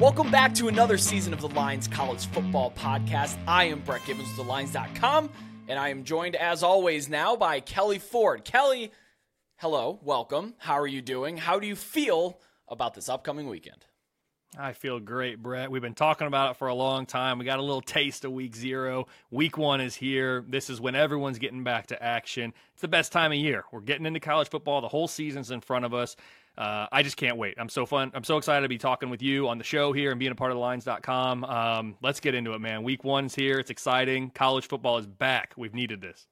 Welcome back to another season of the Lines College Football Podcast. I am Brett Gibbons with TheLines.com, and I am joined, as always, now by Kelley Ford. Kelley, hello, welcome. How are you doing? How do you feel about this upcoming weekend? I feel great, Brett. We've been talking about it for a long time. We got a little taste of week zero. Week one is here. This is when everyone's getting back to action. It's the best time of year. We're getting into college football. The whole season's in front of us. Uh, I just can't wait. I'm so fun. I'm so excited to be talking with you on the show here and being a part of the lines.com. Um, let's get into it, man. Week one's here. It's exciting. College football is back. We've needed this.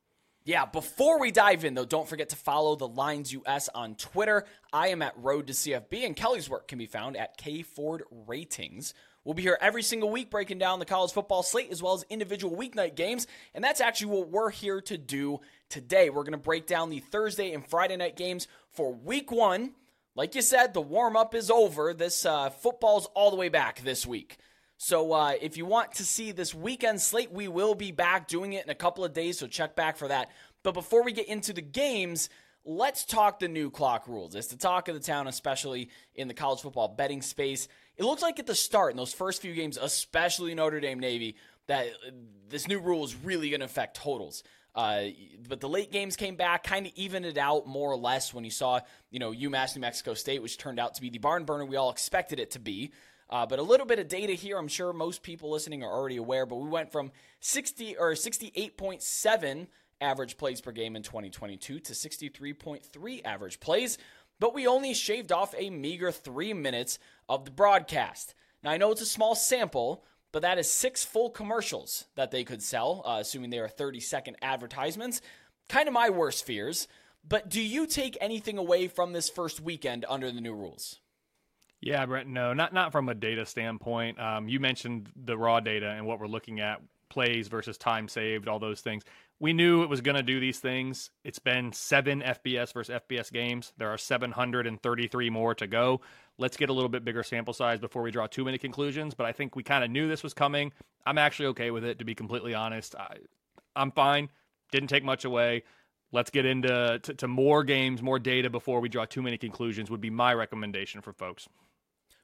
Yeah, before we dive in, though, don't forget to follow the Lines US on Twitter. I am at Road to CFB, and Kelley's work can be found at K Ford Ratings. We'll be here every single week breaking down the college football slate as well as individual weeknight games, and that's actually what we're here to do today. We're going to break down the Thursday and Friday night games for week one. Like you said, the warm up is over. This uh, football's all the way back this week. So uh, if you want to see this weekend slate, we will be back doing it in a couple of days, so check back for that. But before we get into the games, let's talk the new clock rules. It's the talk of the town, especially in the college football betting space. It looks like at the start, in those first few games, especially Notre Dame Navy, that this new rule is really going to affect totals. Uh, but the late games came back, kind of evened it out more or less when you saw, you know, UMass New Mexico State, which turned out to be the barn burner we all expected it to be. Uh, but a little bit of data here, I'm sure most people listening are already aware. But we went from 60 or 68.7 average plays per game in 2022 to 63.3 average plays, but we only shaved off a meager three minutes of the broadcast. Now I know it's a small sample, but that is six full commercials that they could sell, uh, assuming they are 30 second advertisements. Kind of my worst fears. But do you take anything away from this first weekend under the new rules? Yeah, Brent. No, not not from a data standpoint. Um, you mentioned the raw data and what we're looking at plays versus time saved, all those things. We knew it was going to do these things. It's been seven FBS versus FBS games. There are 733 more to go. Let's get a little bit bigger sample size before we draw too many conclusions. But I think we kind of knew this was coming. I'm actually okay with it, to be completely honest. I, I'm fine. Didn't take much away. Let's get into to, to more games, more data before we draw too many conclusions. Would be my recommendation for folks.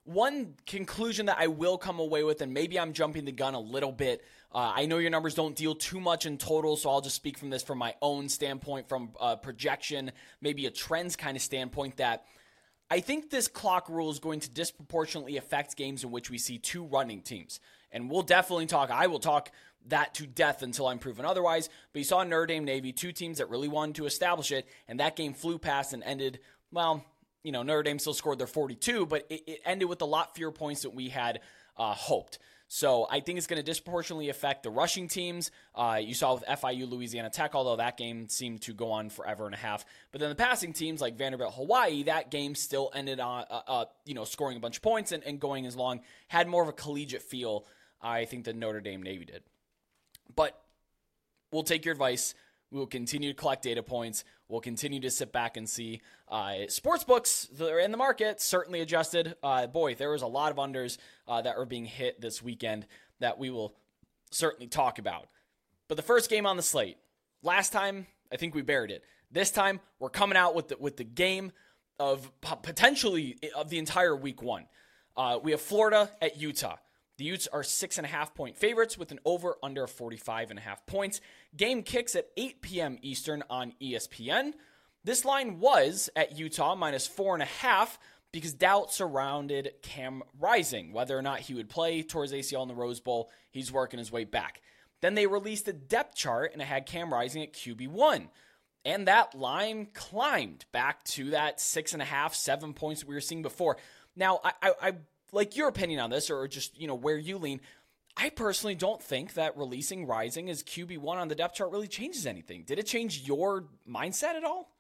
One conclusion that I will come away with, and maybe I'm jumping the gun a little bit. Uh, I know your numbers don't deal too much in total, so I'll just speak from this from my own standpoint, from a projection, maybe a trends kind of standpoint. That I think this clock rule is going to disproportionately affect games in which we see two running teams. And we'll definitely talk, I will talk that to death until I'm proven otherwise. But you saw Notre Dame Navy, two teams that really wanted to establish it, and that game flew past and ended, well, you know, Notre Dame still scored their 42, but it, it ended with a lot fewer points than we had uh, hoped. So I think it's going to disproportionately affect the rushing teams. Uh, you saw with FIU Louisiana Tech, although that game seemed to go on forever and a half. But then the passing teams like Vanderbilt Hawaii, that game still ended on uh, uh, you know scoring a bunch of points and, and going as long. Had more of a collegiate feel, I think, than Notre Dame Navy did. But we'll take your advice. We will continue to collect data points. We'll continue to sit back and see. Uh, sports books that are in the market certainly adjusted. Uh, boy, there was a lot of unders uh, that were being hit this weekend that we will certainly talk about. But the first game on the slate, last time I think we buried it. This time we're coming out with the, with the game of potentially of the entire week one. Uh, we have Florida at Utah. The Utes are six and a half point favorites with an over under 45 and a half points. Game kicks at 8 p.m. Eastern on ESPN. This line was at Utah minus four and a half because doubt surrounded Cam Rising, whether or not he would play towards ACL in the Rose Bowl. He's working his way back. Then they released a depth chart and it had Cam Rising at QB1. And that line climbed back to that six and a half, seven points that we were seeing before. Now, I, I, I like your opinion on this, or just you know where you lean. I personally don't think that releasing Rising as QB one on the depth chart really changes anything. Did it change your mindset at all?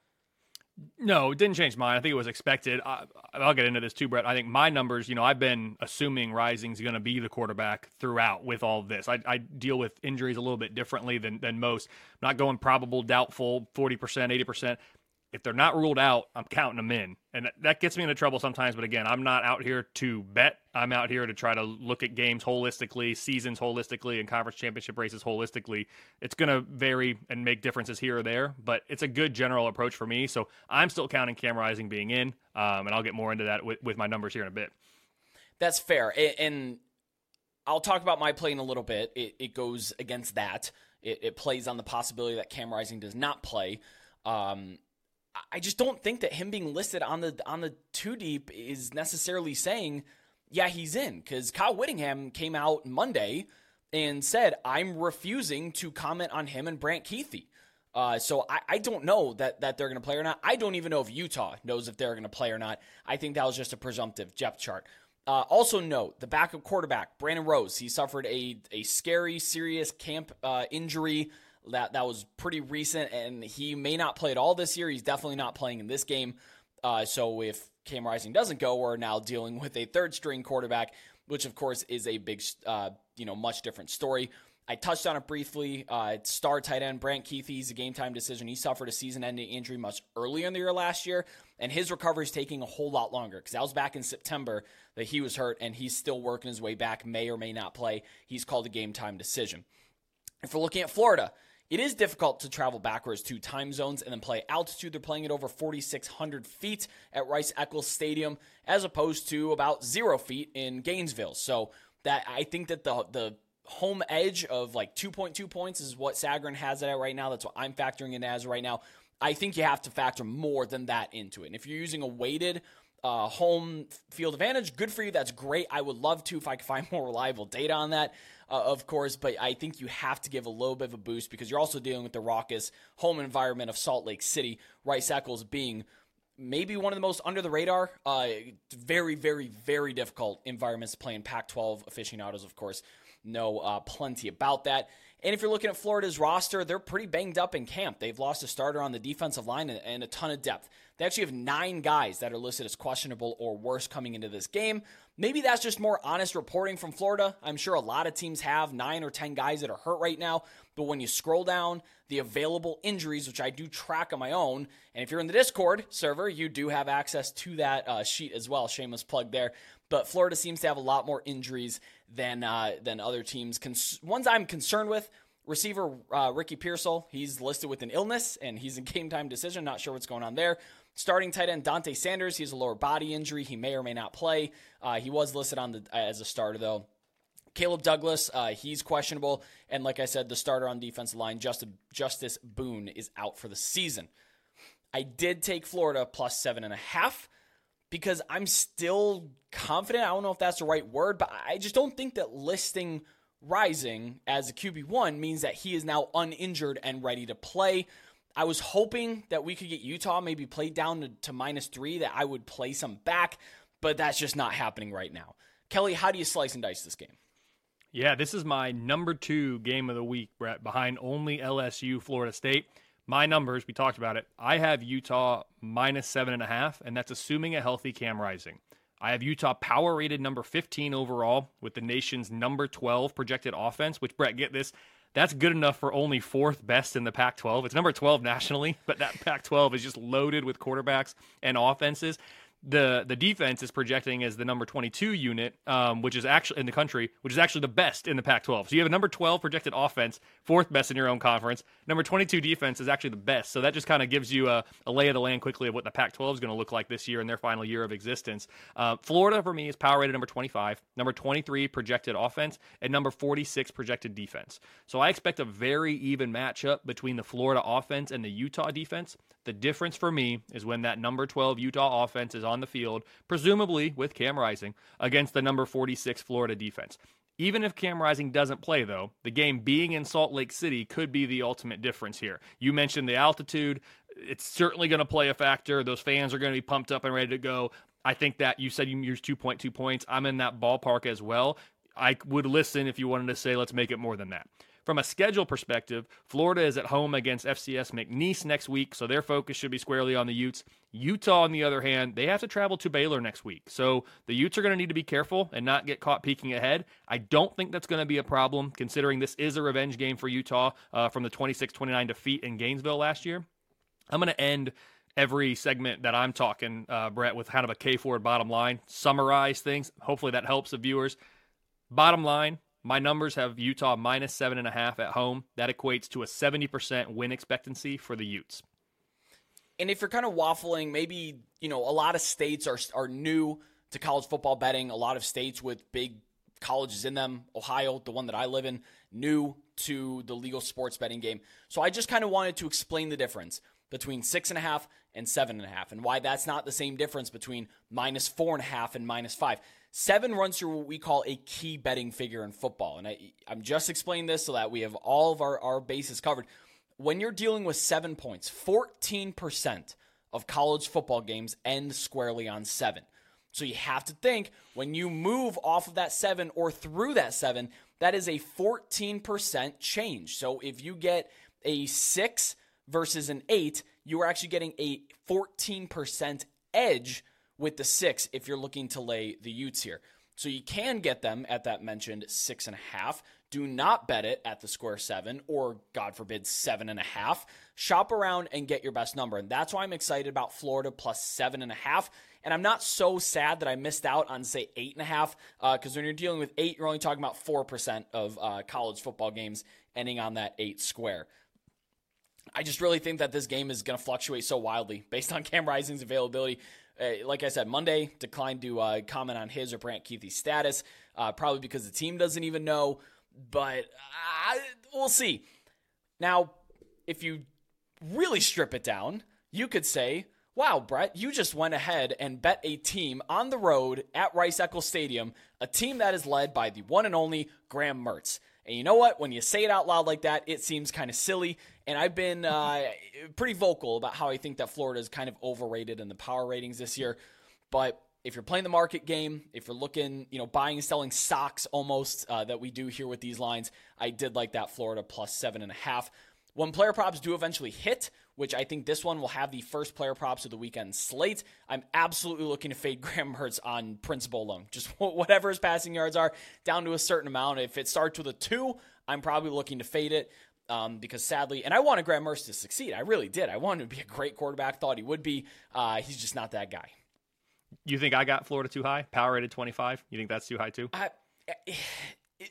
No, it didn't change mine. I think it was expected. I, will get into this too, Brett. I think my numbers, you know, I've been assuming Rising's going to be the quarterback throughout with all this. I, I, deal with injuries a little bit differently than, than most. I'm not going probable, doubtful, 40%, 80% if they're not ruled out, I'm counting them in. And that gets me into trouble sometimes. But again, I'm not out here to bet. I'm out here to try to look at games holistically, seasons holistically, and conference championship races holistically. It's going to vary and make differences here or there, but it's a good general approach for me. So I'm still counting Cam Rising being in, um, and I'll get more into that with, with my numbers here in a bit. That's fair. And I'll talk about my play in a little bit. It, it goes against that. It, it, plays on the possibility that Cam Rising does not play. Um, I just don't think that him being listed on the on the two deep is necessarily saying, yeah, he's in. Because Kyle Whittingham came out Monday and said, I'm refusing to comment on him and Brant Kuithe. Uh, so I, I, don't know that, that they're going to play or not. I don't even know if Utah knows if they're going to play or not. I think that was just a presumptive depth chart. Uh, also note the backup quarterback Brandon Rose. He suffered a a scary, serious camp uh, injury that that was pretty recent, and he may not play at all this year. He's definitely not playing in this game. Uh, so if Cam Rising doesn't go, we're now dealing with a third string quarterback, which of course is a big, uh, you know, much different story. I touched on it briefly. Uh, star tight end Brant Kuithe is a game time decision. He suffered a season ending injury much earlier in the year last year, and his recovery is taking a whole lot longer because that was back in September that he was hurt, and he's still working his way back, may or may not play. He's called a game time decision. If we're looking at Florida, it is difficult to travel backwards to time zones and then play altitude. They're playing at over 4,600 feet at Rice Eccles Stadium, as opposed to about zero feet in Gainesville. So that I think that the the home edge of like 2.2 points is what Sagarin has it at right now. That's what I'm factoring in as right now. I think you have to factor more than that into it. And if you're using a weighted uh, home field advantage, good for you. That's great. I would love to if I could find more reliable data on that, uh, of course. But I think you have to give a little bit of a boost because you're also dealing with the raucous home environment of Salt Lake City. Rice Eccles being maybe one of the most under the radar, uh, very, very, very difficult environments to play in Pac 12 aficionados, of course know uh, plenty about that. And if you're looking at Florida's roster, they're pretty banged up in camp. They've lost a starter on the defensive line and, a ton of depth. They actually have nine guys that are listed as questionable or worse coming into this game. Maybe that's just more honest reporting from Florida. I'm sure a lot of teams have nine or 10 guys that are hurt right now. But when you scroll down the available injuries, which I do track on my own, and if you're in the Discord server, you do have access to that uh, sheet as well. Shameless plug there. But Florida seems to have a lot more injuries than uh, than other teams. Cons- ones I'm concerned with. Receiver uh, Ricky Pearsall, he's listed with an illness and he's in game time decision. Not sure what's going on there. Starting tight end Dante Zanders, he has a lower body injury. He may or may not play. Uh, he was listed on the as a starter though. Caleb Douglas, uh, he's questionable, and like I said, the starter on defensive line, Justice, Justus Boone, is out for the season. I did take Florida plus seven and a half because I'm still confident. I don't know if that's the right word, but I just don't think that listing Rising as a QB1 means that he is now uninjured and ready to play. I was hoping that we could get Utah maybe played down to, to minus three, that I would play some back, but that's just not happening right now. Kelley, how do you slice and dice this game? Yeah, this is my number two game of the week, Brett, behind only LSU, Florida State my numbers, we talked about it. I have Utah minus seven and a half, and that's assuming a healthy Cam Rising. I have Utah power rated number 15 overall with the nation's number 12 projected offense, which, Brett, get this. That's good enough for only fourth best in the Pac 12. It's number 12 nationally, but that Pac 12 is just loaded with quarterbacks and offenses the the defense is projecting as the number 22 unit, um, which is actually in the country, which is actually the best in the Pac-12. So you have a number 12 projected offense, fourth best in your own conference. Number 22 defense is actually the best. So that just kind of gives you a, a, lay of the land quickly of what the Pac-12 is going to look like this year in their final year of existence. Uh, Florida for me is power rated number 25, number 23 projected offense, and number 46 projected defense. So I expect a very even matchup between the Florida offense and the Utah defense. The difference for me is when that number 12 Utah offense is on the field, presumably with Cam Rising, against the number 46 Florida defense. Even if Cam Rising doesn't play, though, the game being in Salt Lake City could be the ultimate difference here. You mentioned the altitude. It's certainly going to play a factor. Those fans are going to be pumped up and ready to go. I think that you said you used 2.2 points. I'm in that ballpark as well. I would listen if you wanted to say, let's make it more than that. From a schedule perspective, Florida is at home against FCS McNeese next week, so their focus should be squarely on the Utes. Utah, on the other hand, they have to travel to Baylor next week. So the Utes are going to need to be careful and not get caught peeking ahead. I don't think that's going to be a problem, considering this is a revenge game for Utah uh, from the 26 29 defeat in Gainesville last year. I'm going to end every segment that I'm talking, uh, Brett, with kind of a K Ford bottom line, summarize things. Hopefully that helps the viewers. Bottom line, my numbers have Utah minus seven and a half at home. That equates to a 70% win expectancy for the Utes. And if you're kind of waffling, maybe, you know, a lot of states are, are new to college football betting. A lot of states with big colleges in them, Ohio, the one that I live in, new to the legal sports betting game. So I just kind of wanted to explain the difference between six and a half and seven and a half, and why that's not the same difference between minus four and a half and minus five. Seven runs through what we call a key betting figure in football. And I, I'm just explaining this so that we have all of our, our bases covered. When you're dealing with seven points, 14% of college football games end squarely on seven. So you have to think when you move off of that seven or through that seven, that is a 14% change. So if you get a six versus an eight, you are actually getting a 14% edge with the six if you're looking to lay the Utes here. So you can get them at that mentioned six and a half. Do not bet it at the square seven or, God forbid, seven and a half. Shop around and get your best number. And that's why I'm excited about Florida plus seven and a half. And I'm not so sad that I missed out on, say, eight and a half, because uh, when you're dealing with eight, you're only talking about 4% of uh, college football games ending on that eight square. I just really think that this game is going to fluctuate so wildly based on Cam Rising's availability. Uh, like I said, Monday declined to uh, comment on his or Brant Kuithe's status, uh, probably because the team doesn't even know. But we'll see. Now, if you really strip it down, you could say, wow, Brett, you just went ahead and bet a team on the road at Rice Eccles Stadium, a team that is led by the one and only Graham Mertz. And you know what? When you say it out loud like that, it seems kind of silly. And I've been uh, pretty vocal about how I think that Florida is kind of overrated in the power ratings this year. But if you're playing the market game, if you're looking, you know, buying and selling stocks almost uh, that we do here with these lines, I did like that Florida plus seven and a half. When player props do eventually hit, which I think this one will have the first player props of the weekend slate, I'm absolutely looking to fade Graham Mertz on principle alone. Just whatever his passing yards are, down to a certain amount. If it starts with a two, I'm probably looking to fade it. Um, because sadly, and I wanted Graham Mertz to succeed. I really did. I wanted him to be a great quarterback. Thought he would be. Uh, he's just not that guy. You think I got Florida too high? Power rated 25? You think that's too high too? I,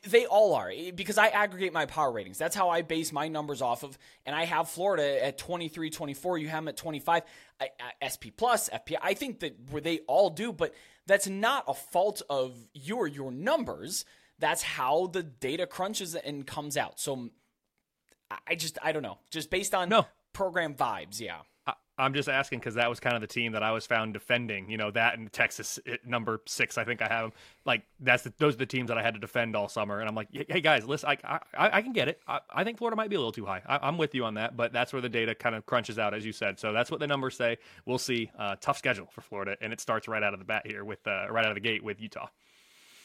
they all are because I aggregate my power ratings. That's how I base my numbers off of. And I have Florida at 23, 24. You have them at 25. I, SP plus, FP. I think that where they all do, but that's not a fault of you or your numbers. That's how the data crunches and comes out. So I just, I don't know. Just based on no. program vibes, yeah. I'm just asking because that was kind of the team that I was found defending. You know that and Texas number six, I think I have them. Like that's the, those are the teams that I had to defend all summer. And I'm like, hey guys, listen, I I, I can get it. I, I, think Florida might be a little too high. I, am with you on that, but that's where the data kind of crunches out, as you said. So that's what the numbers say. We'll see. Uh, tough schedule for Florida, and it starts right out of the bat here with uh, right out of the gate with Utah.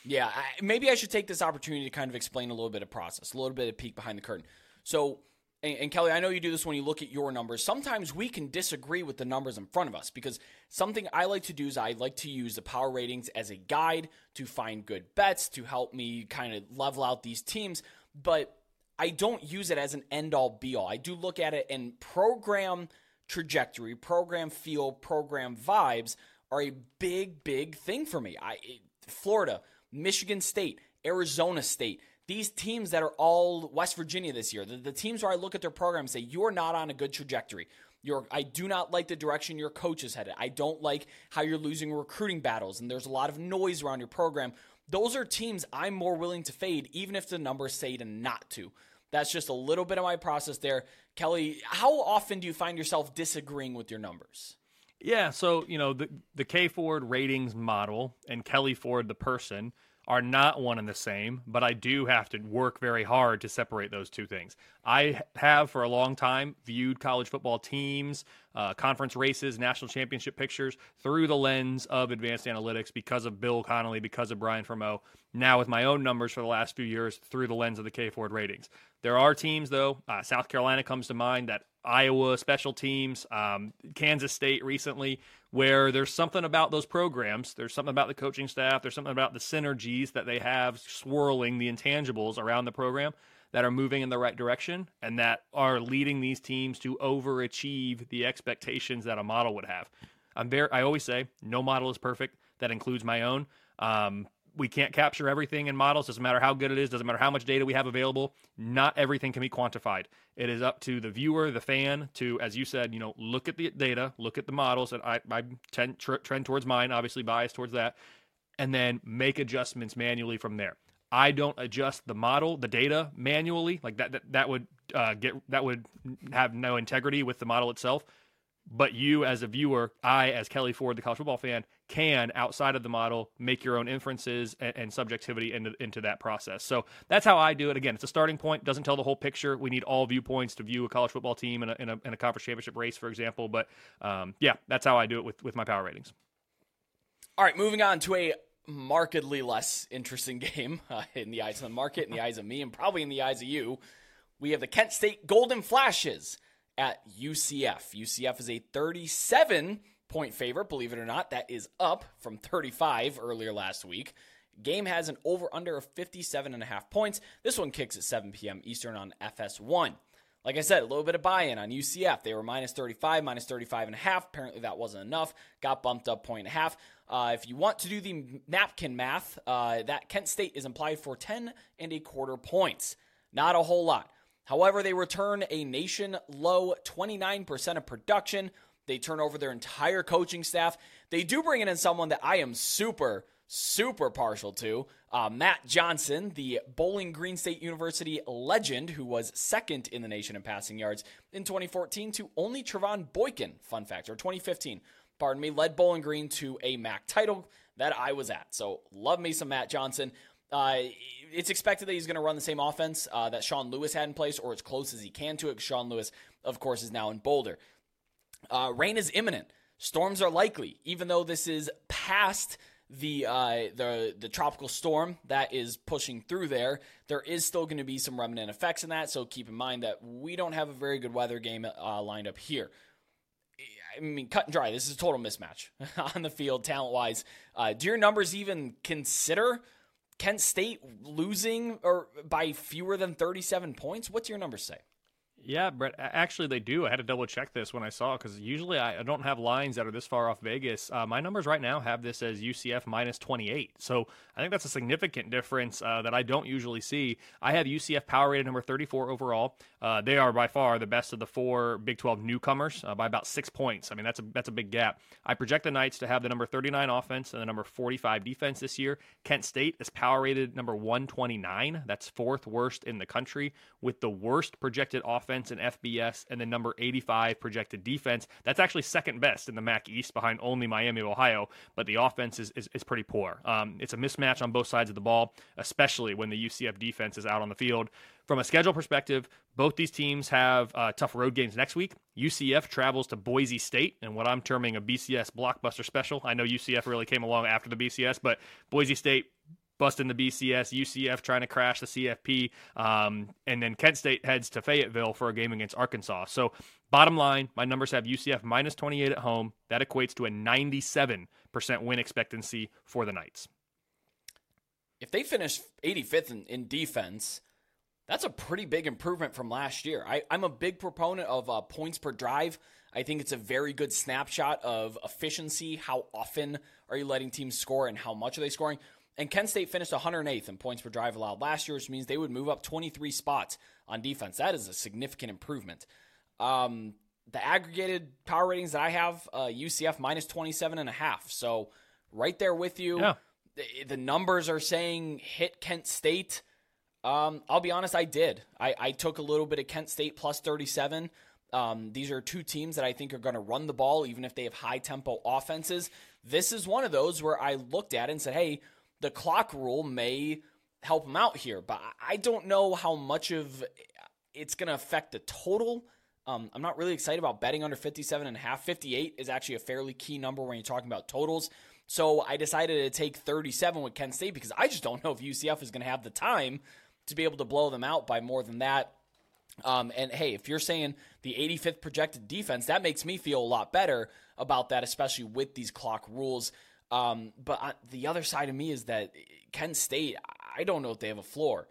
Yeah, I, maybe I should take this opportunity to kind of explain a little bit of process, a little bit of peek behind the curtain. So and, and, Kelly, I know you do this when you look at your numbers. Sometimes we can disagree with the numbers in front of us because something I like to do is I like to use the power ratings as a guide to find good bets to help me kind of level out these teams. But I don't use it as an end all be all. I do look at it and program trajectory, program feel, program vibes are a big, big thing for me. I Florida, Michigan State, Arizona State these teams that are all West Virginia this year, the, the teams where I look at their program and say, you're not on a good trajectory. I do not like the direction your coach is headed. I don't like how you're losing recruiting battles, and there's a lot of noise around your program. Those are teams I'm more willing to fade, even if the numbers say to not to. That's just a little bit of my process there. Kelley, how often do you find yourself disagreeing with your numbers? Yeah, so you know the the K Ford ratings model and Kelley Ford the person are not one and the same, but I do have to work very hard to separate those two things. I have for a long time viewed college football teams, uh, conference races, national championship pictures through the lens of advanced analytics because of Bill Connelly, because of Brian Fremeau. Now, with my own numbers for the last few years, through the lens of the K Ford ratings. There are teams, though, uh, South Carolina comes to mind, that Iowa special teams, um, Kansas State recently, where there's something about those programs. There's something about the coaching staff. There's something about the synergies that they have swirling the intangibles around the program that are moving in the right direction and that are leading these teams to overachieve the expectations that a model would have. I'm very, I always say no model is perfect. That includes my own. Um, we can't capture everything in models. Doesn't matter how good it is. Doesn't matter how much data we have available. Not everything can be quantified. It is up to the viewer, the fan, to, as you said, you know, look at the data, look at the models, and I, I tend trend towards mine, obviously biased towards that, and then make adjustments manually from there. I don't adjust the model, the data manually. Like that, that, that would uh, get that would have no integrity with the model itself. But you, as a viewer, I, as Kelley Ford, the college football fan, can outside of the model make your own inferences and, and subjectivity into into that process. So that's how I do it. Again, it's a starting point. Doesn't tell the whole picture. We need all viewpoints to view a college football team in a, in a, in a conference championship race, for example. But um, yeah, that's how I do it with with my power ratings. All right, moving on to a markedly less interesting game uh, in the eyes of the market, in the eyes of me, and probably in the eyes of you. We have the Kent State Golden Flashes at UCF. UCF is a 37 point favorite, believe it or not. That is up from 35 earlier last week. Game has an over under of 57 and a half points. This one kicks at 7 p.m. Eastern on FS1. Like I said, a little bit of buy-in on UCF. They were minus 35, minus 35 and a half. Apparently that wasn't enough. Got bumped up point and a half. Uh, if you want to do the napkin math, uh, that Kent State is implied for 10 and a quarter points. Not a whole lot. However, they return a nation low 29% of production. They turn over their entire coaching staff. They do bring in someone that I am super, super partial to. Uh, Matt Johnson, the Bowling Green State University legend, who was second in the nation in passing yards in 2014 to only Trevone Boykin, fun fact, or 2015, pardon me, led Bowling Green to a MAC title that I was at. So love me some Matt Johnson. Uh, it's expected that he's going to run the same offense uh, that Sean Lewis had in place, or as close as he can to it. Sean Lewis, of course, is now in Boulder. Uh, rain is imminent. Storms are likely, even though this is past the uh, the the tropical storm that is pushing through there. There is still going to be some remnant effects in that, so keep in mind that we don't have a very good weather game uh, lined up here. I mean, cut and dry. This is a total mismatch on the field, talent wise. Uh, do your numbers even consider Kent State losing or by fewer than 37 points? What's your numbers say? Yeah, Brett. Actually, they do. I had to double check this when I saw because usually I, don't have lines that are this far off Vegas. Uh, my numbers right now have this as UCF minus 28. So I think that's a significant difference uh, that I don't usually see. I have UCF power rated number 34 overall. Uh, they are by far the best of the four Big 12 newcomers uh, by about six points. I mean, that's a that's a big gap. I project the Knights to have the number 39 offense and the number 45 defense this year. Kent State is power rated number 129. That's fourth worst in the country with the worst projected offense in FBS and the number 85 projected defense. That's actually second best in the MAC East behind only Miami of Ohio, but the offense is, is, is pretty poor. Um, it's a mismatch on both sides of the ball, especially when the UCF defense is out on the field. From a schedule perspective, both these teams have uh, tough road games next week. UCF travels to Boise State and what I'm terming a BCS blockbuster special. I know UCF really came along after the BCS, but Boise State busting the BCS, UCF trying to crash the CFP, um, and then Kent State heads to Fayetteville for a game against Arkansas. So, bottom line, my numbers have UCF minus 28 at home. That equates to a 97% win expectancy for the Knights. If they finish 85th in, in defense, that's a pretty big improvement from last year. I, am a big proponent of uh, points per drive. I think it's a very good snapshot of efficiency. How often are you letting teams score and how much are they scoring? And Kent State finished 108th in points per drive allowed last year, which means they would move up 23 spots on defense. That is a significant improvement. Um, the aggregated power ratings that I have, uh, UCF minus 27 and a half. So right there with you. Yeah. The, the numbers are saying hit Kent State. Um, I'll be honest, I did. I, I, took a little bit of Kent State plus 37. Um, these are two teams that I think are going to run the ball, even if they have high tempo offenses. This is one of those where I looked at it and said, hey, the clock rule may help them out here, but I don't know how much of it's going to affect the total. Um, I'm not really excited about betting under 57 and a half. 58 is actually a fairly key number when you're talking about totals. So I decided to take 37 with Kent State because I just don't know if UCF is going to have the time to be able to blow them out by more than that. Um, and hey, if you're saying the 85th projected defense, that makes me feel a lot better about that, especially with these clock rules. Um, but the other side of me is that Kent State, I don't know if they have a floor.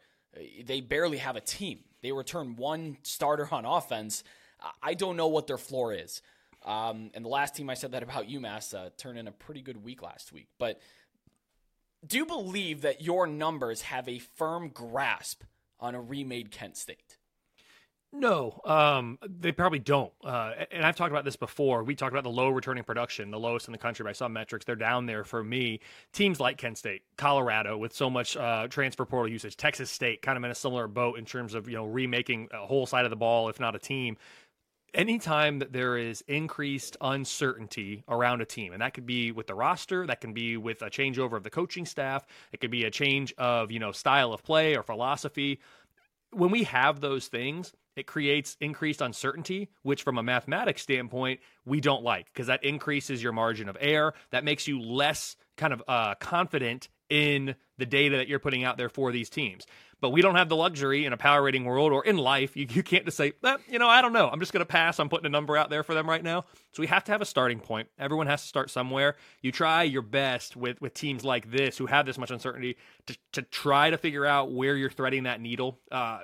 They barely have a team. They return one starter on offense. I don't know what their floor is. Um, and the last team I said that about UMass uh, turned in a pretty good week last week. But do you believe that your numbers have a firm grasp on a remade Kent State? No, um, they probably don't. Uh, and I've talked about this before. We talked about the low returning production, the lowest in the country by some metrics. They're down there for me. Teams like Kent State, Colorado, with so much uh, transfer portal usage, Texas State, kind of in a similar boat in terms of you know remaking a whole side of the ball, if not a team. Anytime that there is increased uncertainty around a team, and that could be with the roster, that can be with a changeover of the coaching staff, it could be a change of you know style of play or philosophy. When we have those things, it creates increased uncertainty, which from a mathematics standpoint, we don't like because that increases your margin of error. That makes you less kind of uh, confident in the data that you're putting out there for these teams. But we don't have the luxury in a power rating world or in life. You, you can't just say, eh, you know, I don't know. I'm just going to pass. I'm putting a number out there for them right now. So we have to have a starting point. Everyone has to start somewhere. You try your best with, with teams like this who have this much uncertainty to, to try to figure out where you're threading that needle. Uh,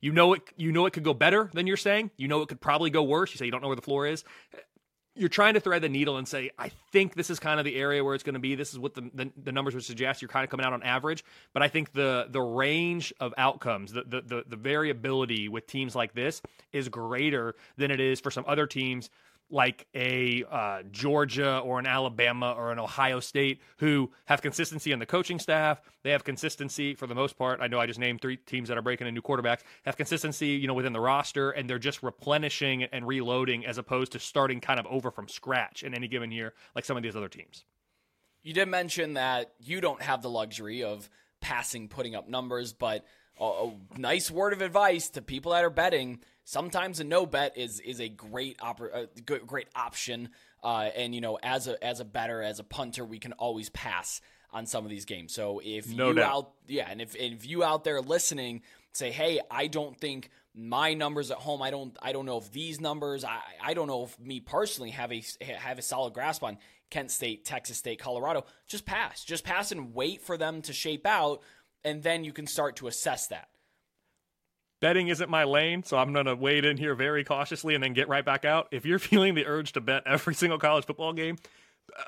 you know it. You know it could go better than you're saying. You know it could probably go worse. You say you don't know where the floor is you're trying to thread the needle and say, I think this is kind of the area where it's going to be. This is what the, the, the, numbers would suggest. You're kind of coming out on average. But I think the the range of outcomes, the, the, the, the variability with teams like this is greater than it is for some other teams like a uh, Georgia or an Alabama or an Ohio State who have consistency in the coaching staff. They have consistency for the most part. I know I just named three teams that are breaking in new quarterbacks. Have consistency, you know, within the roster, and they're just replenishing and reloading as opposed to starting kind of over from scratch in any given year, like some of these other teams. You did mention that you don't have the luxury of passing, putting up numbers, but a, a nice word of advice to people that are betting sometimes a no bet is is a great oper- a great option. Uh, and you know, as a as a better as a punter, we can always pass on some of these games. So if no you doubt. out, yeah, and if if you out there listening say, hey, I don't think my numbers at home, I don't I don't know if these numbers, I I don't know if me personally have a have a solid grasp on Kent State, Texas State, Colorado. Just pass, just pass and wait for them to shape out, and then you can start to assess that betting isn't my lane, so I'm going to wade in here very cautiously and then get right back out. If you're feeling the urge to bet every single college football game,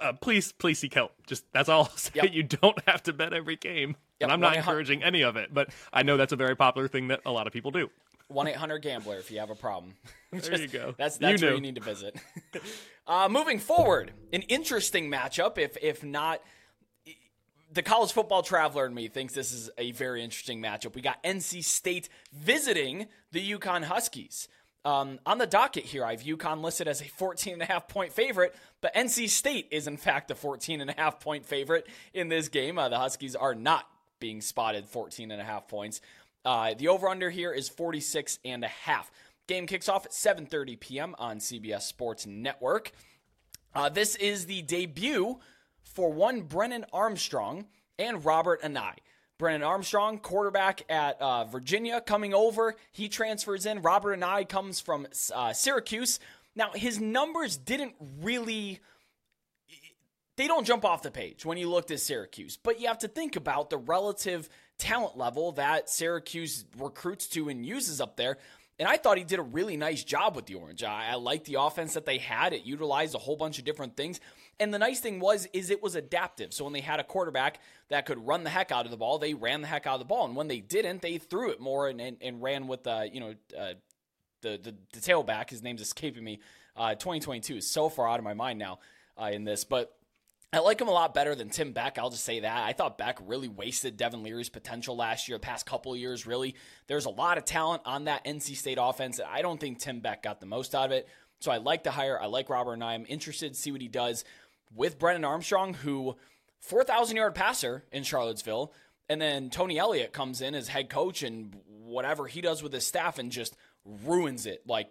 uh, please, please seek help. Just that's all I'll say. Yep. You don't have to bet every game, yep. and I'm not encouraging any of it. But I know that's a very popular thing that a lot of people do. One eight hundred gambler if you have a problem. Just, there you go. That's that's you where you need to visit. uh, moving forward, an interesting matchup, if if not the college football traveler in me thinks this is a very interesting matchup. We got NC State visiting the UConn Huskies. Um, on the docket here, I have UConn listed as a 14 and a half point favorite, but NC State is in fact a 14 and a half point favorite in this game. Uh, the Huskies are not being spotted 14 and a half points. Uh, the over under here is 46 and a half. Game kicks off at 7:30 p.m. on CBS Sports Network. Uh, this is the debut for one Brennan Armstrong and Robert Anae. Brennan Armstrong, quarterback at uh, Virginia, coming over. He transfers in. Robert Anae comes from uh, Syracuse. Now, his numbers didn't really. They don't jump off the page when you looked at Syracuse, but you have to think about the relative talent level that Syracuse recruits to and uses up there. And I thought he did a really nice job with the Orange. I, I liked the offense that they had. It utilized a whole bunch of different things. And the nice thing was is it was adaptive. So when they had a quarterback that could run the heck out of the ball, they ran the heck out of the ball. And when they didn't, they threw it more and, and, and ran with uh, you know uh, the, the the tailback. His name's escaping me. Uh, 2022 is so far out of my mind now uh, in this, but I like him a lot better than Tim Beck. I'll just say that. I thought Beck really wasted Devin Leary's potential last year, the past couple years, really. There's a lot of talent on that NC State offense. And I don't think Tim Beck got the most out of it. So I like the hire. I like Robert and I'm interested to see what he does with Brennan Armstrong, who 4,000 yard passer in Charlottesville. And then Tony Elliott comes in as head coach and whatever he does with his staff and just ruins it. Like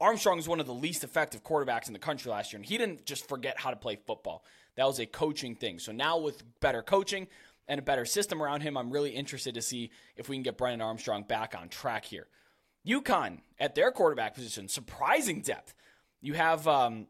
Armstrong is one of the least effective quarterbacks in the country last year, and he didn't just forget how to play football. That was a coaching thing. So now with better coaching and a better system around him, I'm really interested to see if we can get Brennan Armstrong back on track here. UConn at their quarterback position, surprising depth. You have um,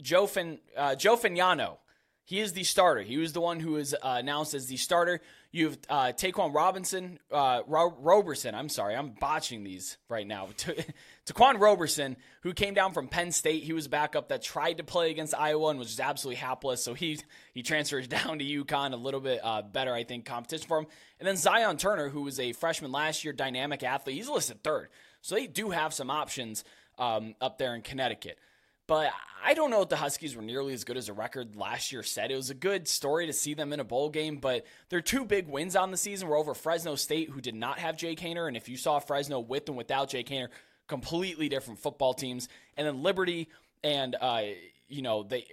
Joe, fin, uh, Joe Fagnano. He is the starter. He was the one who was uh, announced as the starter. You have uh, Taquan Robinson, uh, Ro- Roberson. I'm sorry, I'm botching these right now. Taquan Roberson, who came down from Penn State, he was a backup that tried to play against Iowa and was just absolutely hapless. So he he transfers down to UConn, a little bit uh, better, I think, competition for him. And then Zion Turner, who was a freshman last year, dynamic athlete. He's listed third, so they do have some options um, up there in Connecticut. But I don't know if the Huskies were nearly as good as a record last year said. It was a good story to see them in a bowl game, but their two big wins on the season were over Fresno State, who did not have Jake Haener. And if you saw Fresno with and without Jake Haener, completely different football teams. And then Liberty and, uh, you know, they.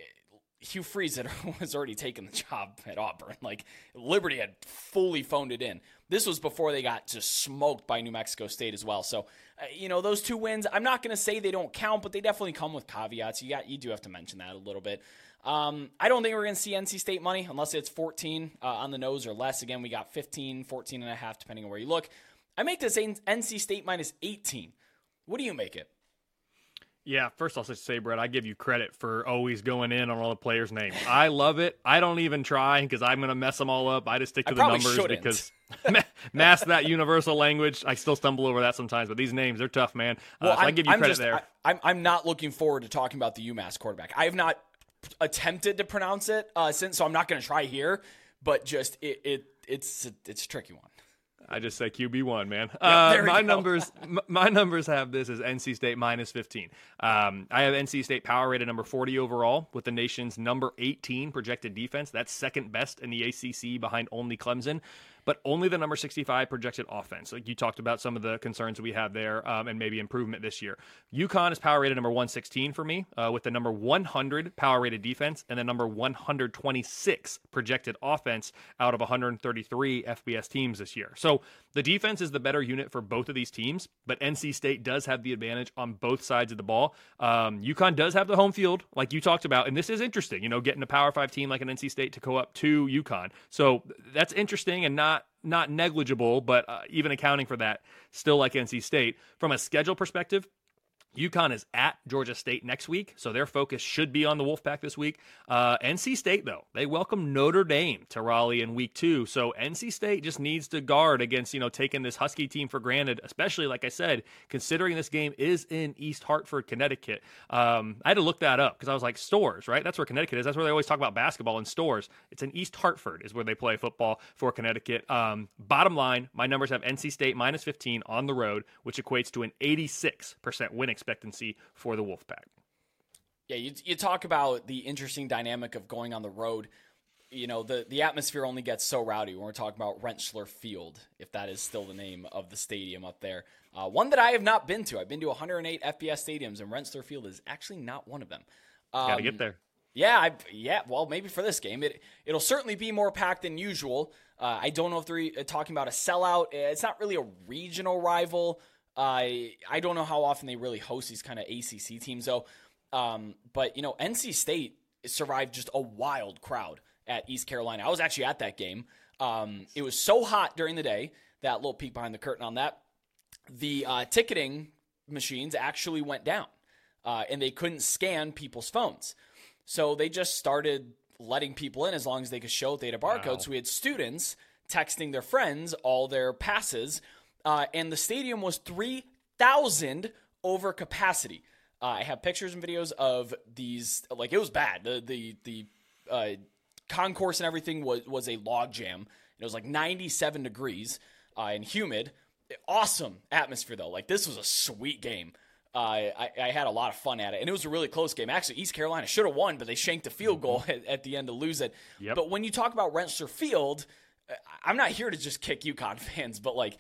Hugh Freeze had, was already taken the job at Auburn. Like Liberty had fully phoned it in. This was before they got just smoked by New Mexico State as well. So uh, you know, those two wins, I'm not going to say they don't count, but they definitely come with caveats. You got, you do have to mention that a little bit. Um, I don't think we're going to see NC State money unless it's 14 uh, on the nose or less. Again, we got 15, 14 and a half, depending on where you look. I make this NC State minus 18. What do you make it? Yeah, first I'll just say, Brett, I give you credit for always going in on all the players' names. I love it. I don't even try because I'm going to mess them all up. I just stick to I the numbers shouldn't. because mask that universal language. I still stumble over that sometimes, but these names, they're tough, man. Uh, so I give you I'm credit just, there. I, I'm, I'm not looking forward to talking about the UMass quarterback. I have not attempted to pronounce it uh, since, so I'm not going to try here, but just it, it it's, it's a tricky one. I just say QB one, man. uh, my numbers, my numbers have this as NC State minus fifteen. Um, I have NC State power rated number forty overall, with the nation's number eighteen projected defense. That's second best in the ACC, behind only Clemson but only the number 65 projected offense. Like you talked about some of the concerns we have there um, and maybe improvement this year. UConn is power rated number 116 for me uh, with the number 100 power rated defense and the number 126 projected offense out of 133 FBS teams this year. So the defense is the better unit for both of these teams, but NC State does have the advantage on both sides of the ball. Um, UConn does have the home field, like you talked about, and this is interesting. You know, getting a Power Five team like an NC State to go up to UConn, so that's interesting and not not negligible, but uh, even accounting for that, still like NC State. From a schedule perspective, UConn is at Georgia State next week, so their focus should be on the Wolfpack this week. Uh, NC State, though, they welcome Notre Dame to Raleigh in week two, so NC State just needs to guard against you know taking this Husky team for granted, especially like I said, considering this game is in East Hartford, Connecticut. Um, I had to look that up because I was like Storrs, right? That's where Connecticut is. That's where they always talk about basketball in Storrs. It's in East Hartford is where they play football for Connecticut. Um, bottom line, my numbers have NC State minus 15 on the road, which equates to an 86% win expectancy for the Wolfpack. Yeah, you, you talk about the interesting dynamic of going on the road. You know, the, the atmosphere only gets so rowdy when we're talking about Rentschler Field, if that is still the name of the stadium up there. Uh, one that I have not been to. I've been to 108 FBS stadiums, and Rentschler Field is actually not one of them. Um, Got to get there. Yeah, I, yeah. Well, maybe for this game, it it'll certainly be more packed than usual. Uh, I don't know if they're uh, talking about a sellout. It's not really a regional rival. I I don't know how often they really host these kind of ACC teams though. Um, but you know, NC State survived just a wild crowd at East Carolina. I was actually at that game. Um, it was so hot during the day. That little peek behind the curtain on that. The uh, ticketing machines actually went down, uh, and they couldn't scan people's phones. So they just started letting people in as long as they could show they had a barcode. Wow. So we had students texting their friends all their passes uh, and the stadium was 3,000 over capacity. Uh, I have pictures and videos of these. Like it was bad. The the the uh, concourse and everything was was a log jam. It was like 97 degrees uh, and humid. Awesome atmosphere though. Like this was a sweet game. Uh, I, I, had a lot of fun at it, and it was a really close game. Actually, East Carolina should have won, but they shanked a field goal mm-hmm. at, at, the end to lose it. Yep. But when you talk about Rentschler Field, uh, I'm not here to just kick UConn fans, but like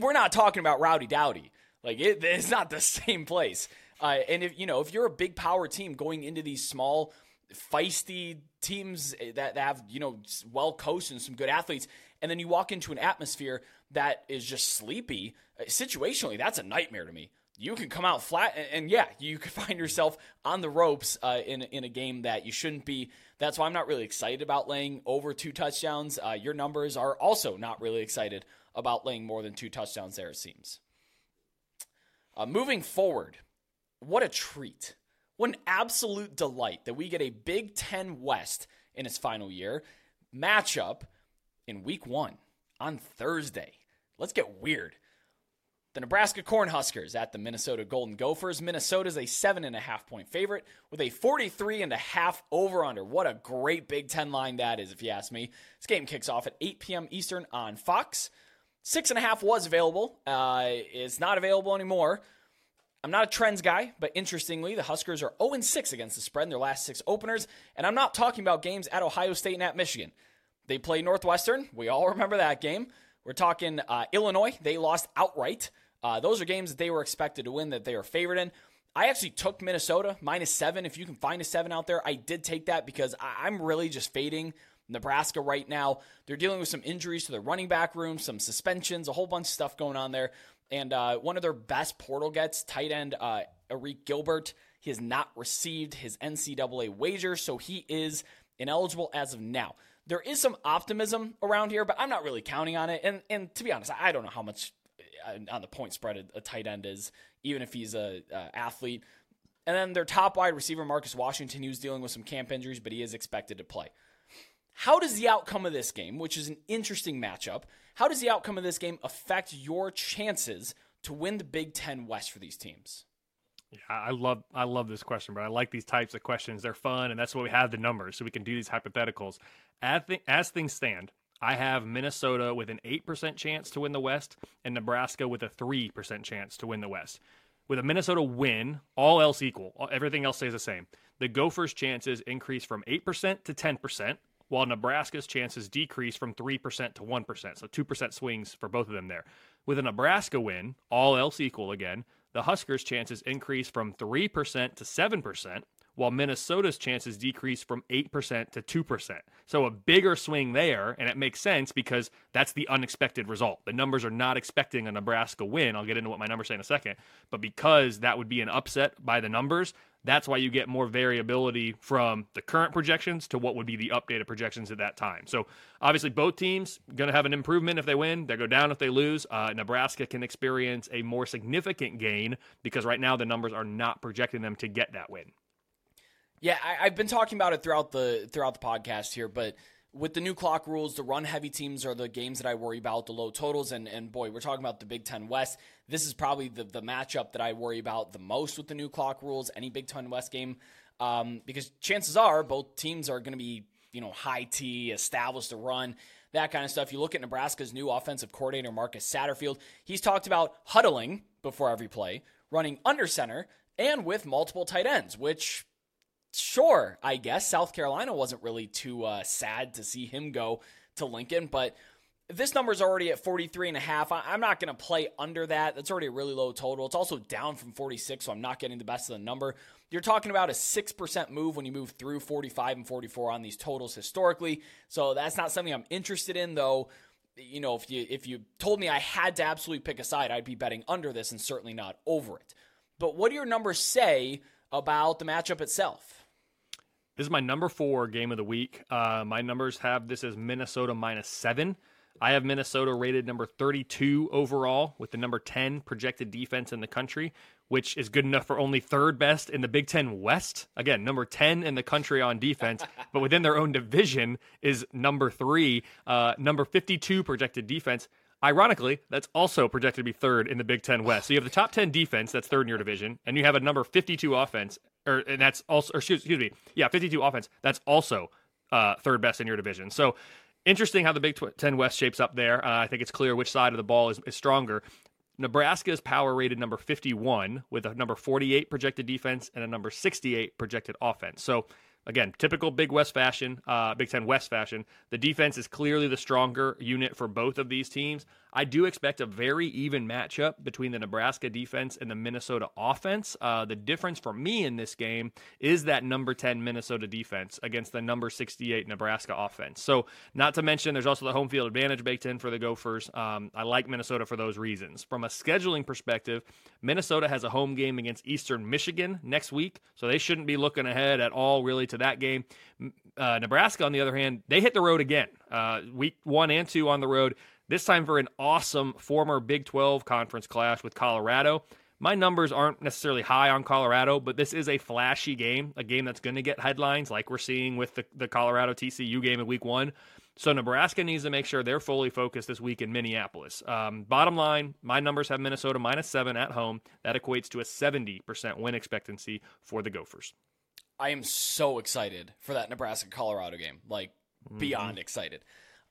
we're not talking about rowdy dowdy. Like it, it's not the same place. Uh, and if you know if you're a big power team going into these small, feisty teams that, that have you know well coached and some good athletes, and then you walk into an atmosphere that is just sleepy, uh, situationally, that's a nightmare to me. You can come out flat, and, and yeah, you could find yourself on the ropes uh, in in a game that you shouldn't be. That's why I'm not really excited about laying over two touchdowns. Uh, your numbers are also not really excited about laying more than two touchdowns there, it seems. Uh, moving forward, what a treat. What an absolute delight that we get a Big Ten West in its final year matchup in week one. on Thursday. Let's get weird. The Nebraska Cornhuskers at the Minnesota Golden Gophers. Minnesota is a seven and a half point favorite with a 43 and a half over under. What a great Big Ten line that is, if you ask me. This game kicks off at 8 p.m. Eastern on Fox. Six and a half was available. Uh, it's not available anymore. I'm not a trends guy, but interestingly, the Huskers are 0 6 against the spread in their last six openers. And I'm not talking about games at Ohio State and at Michigan. They play Northwestern. We all remember that game. We're talking uh, Illinois. They lost outright. Uh, those are games that they were expected to win that they are favored in. I actually took Minnesota minus seven. If you can find a seven out there, I did take that because I- I'm really just fading Nebraska right now. They're dealing with some injuries to their running back room, some suspensions, a whole bunch of stuff going on there. And uh, one of their best portal gets, tight end uh, Arik Gilbert, he has not received his NCAA waiver, so he is ineligible as of now. There is some optimism around here, but I'm not really counting on it. And and to be honest, I don't know how much uh, on the point spread a, tight end is, even if he's a, a athlete. And then their top wide receiver Marcus Washington, who's dealing with some camp injuries, but he is expected to play. How does the outcome of this game, which is an interesting matchup, how does the outcome of this game affect your chances to win the Big Ten West for these teams? Yeah, I love I love this question, but I like these types of questions. They're fun, and that's why we have the numbers, so we can do these hypotheticals. As, th- as things stand, I have Minnesota with an eight percent chance to win the West, and Nebraska with a three percent chance to win the West. With a Minnesota win, all else equal, everything else stays the same. The Gophers' chances increase from eight percent to ten percent, while Nebraska's chances decrease from 3% to 1%. So 2% swings for both of them there. With a Nebraska win, all else equal again, the Huskers' chances increase from 3% to 7%, while Minnesota's chances decrease from 8% to 2%. So a bigger swing there, and it makes sense because that's the unexpected result. The numbers are not expecting a Nebraska win. I'll get into what my numbers say in a second. But because that would be an upset by the numbers, that's why you get more variability from the current projections to what would be the updated projections at that time. So obviously, both teams going to have an improvement if they win. They go down if they lose. Uh, Nebraska can experience a more significant gain because right now the numbers are not projecting them to get that win. Yeah, I, have been talking about it throughout the throughout the podcast here, but with the new clock rules, the run heavy teams are the games that I worry about, the low totals. And, and boy, we're talking about the Big Ten West. This is probably the, the matchup that I worry about the most with the new clock rules, any Big Ten West game, um, because chances are both teams are going to be, you know, high T, established to run, that kind of stuff. You look at Nebraska's new offensive coordinator, Marcus Satterfield. He's talked about huddling before every play, running under center, and with multiple tight ends, which sure, I guess South Carolina wasn't really too uh, sad to see him go to Lincoln, but this number is already at 43 and a half. I'm not going to play under that. That's already a really low total. It's also down from 46, so I'm not getting the best of the number. You're talking about a 6% move when you move through 45 and 44 on these totals historically. So that's not something I'm interested in though. You know, if you if you told me I had to absolutely pick a side, I'd be betting under this and certainly not over it. But what do your numbers say about the matchup itself? This is my number four game of the week. Uh, my numbers have this as Minnesota minus seven. I have Minnesota rated number 32 overall with the number 10 projected defense in the country, which is good enough for only third best in the Big Ten West. Again, number 10 in the country on defense, but within their own division is number three. Uh, number 52 projected defense. Ironically, that's also projected to be third in the Big Ten West. So you have the top 10 defense, that's third in your division, and you have a number 52 offense, or and that's also, excuse, excuse me, yeah, 52 offense, that's also uh, third best in your division. So interesting how the Big Ten West shapes up there. Uh, I think it's clear which side of the ball is, is stronger. Nebraska is power rated number 51 with a number 48 projected defense and a number 68 projected offense. So Again, typical Big West fashion, uh, Big Ten West fashion. The defense is clearly the stronger unit for both of these teams. I do expect a very even matchup between the Nebraska defense and the Minnesota offense. Uh, the difference for me in this game is that number 10 Minnesota defense against the number 68 Nebraska offense. So, not to mention, there's also the home field advantage baked in for the Gophers. Um, I like Minnesota for those reasons. From a scheduling perspective, Minnesota has a home game against Eastern Michigan next week, so they shouldn't be looking ahead at all really to that game. Uh, Nebraska, on the other hand, they hit the road again. Uh, week one and two on the road. This time for an awesome former Big 12 conference clash with Colorado. My numbers aren't necessarily high on Colorado, but this is a flashy game, a game that's going to get headlines like we're seeing with the, the Colorado TCU game in week one. So Nebraska needs to make sure they're fully focused this week in Minneapolis. Um, bottom line, my numbers have Minnesota minus seven at home. That equates to a 70% win expectancy for the Gophers. I am so excited for that Nebraska Colorado game. Like, beyond mm-hmm. excited.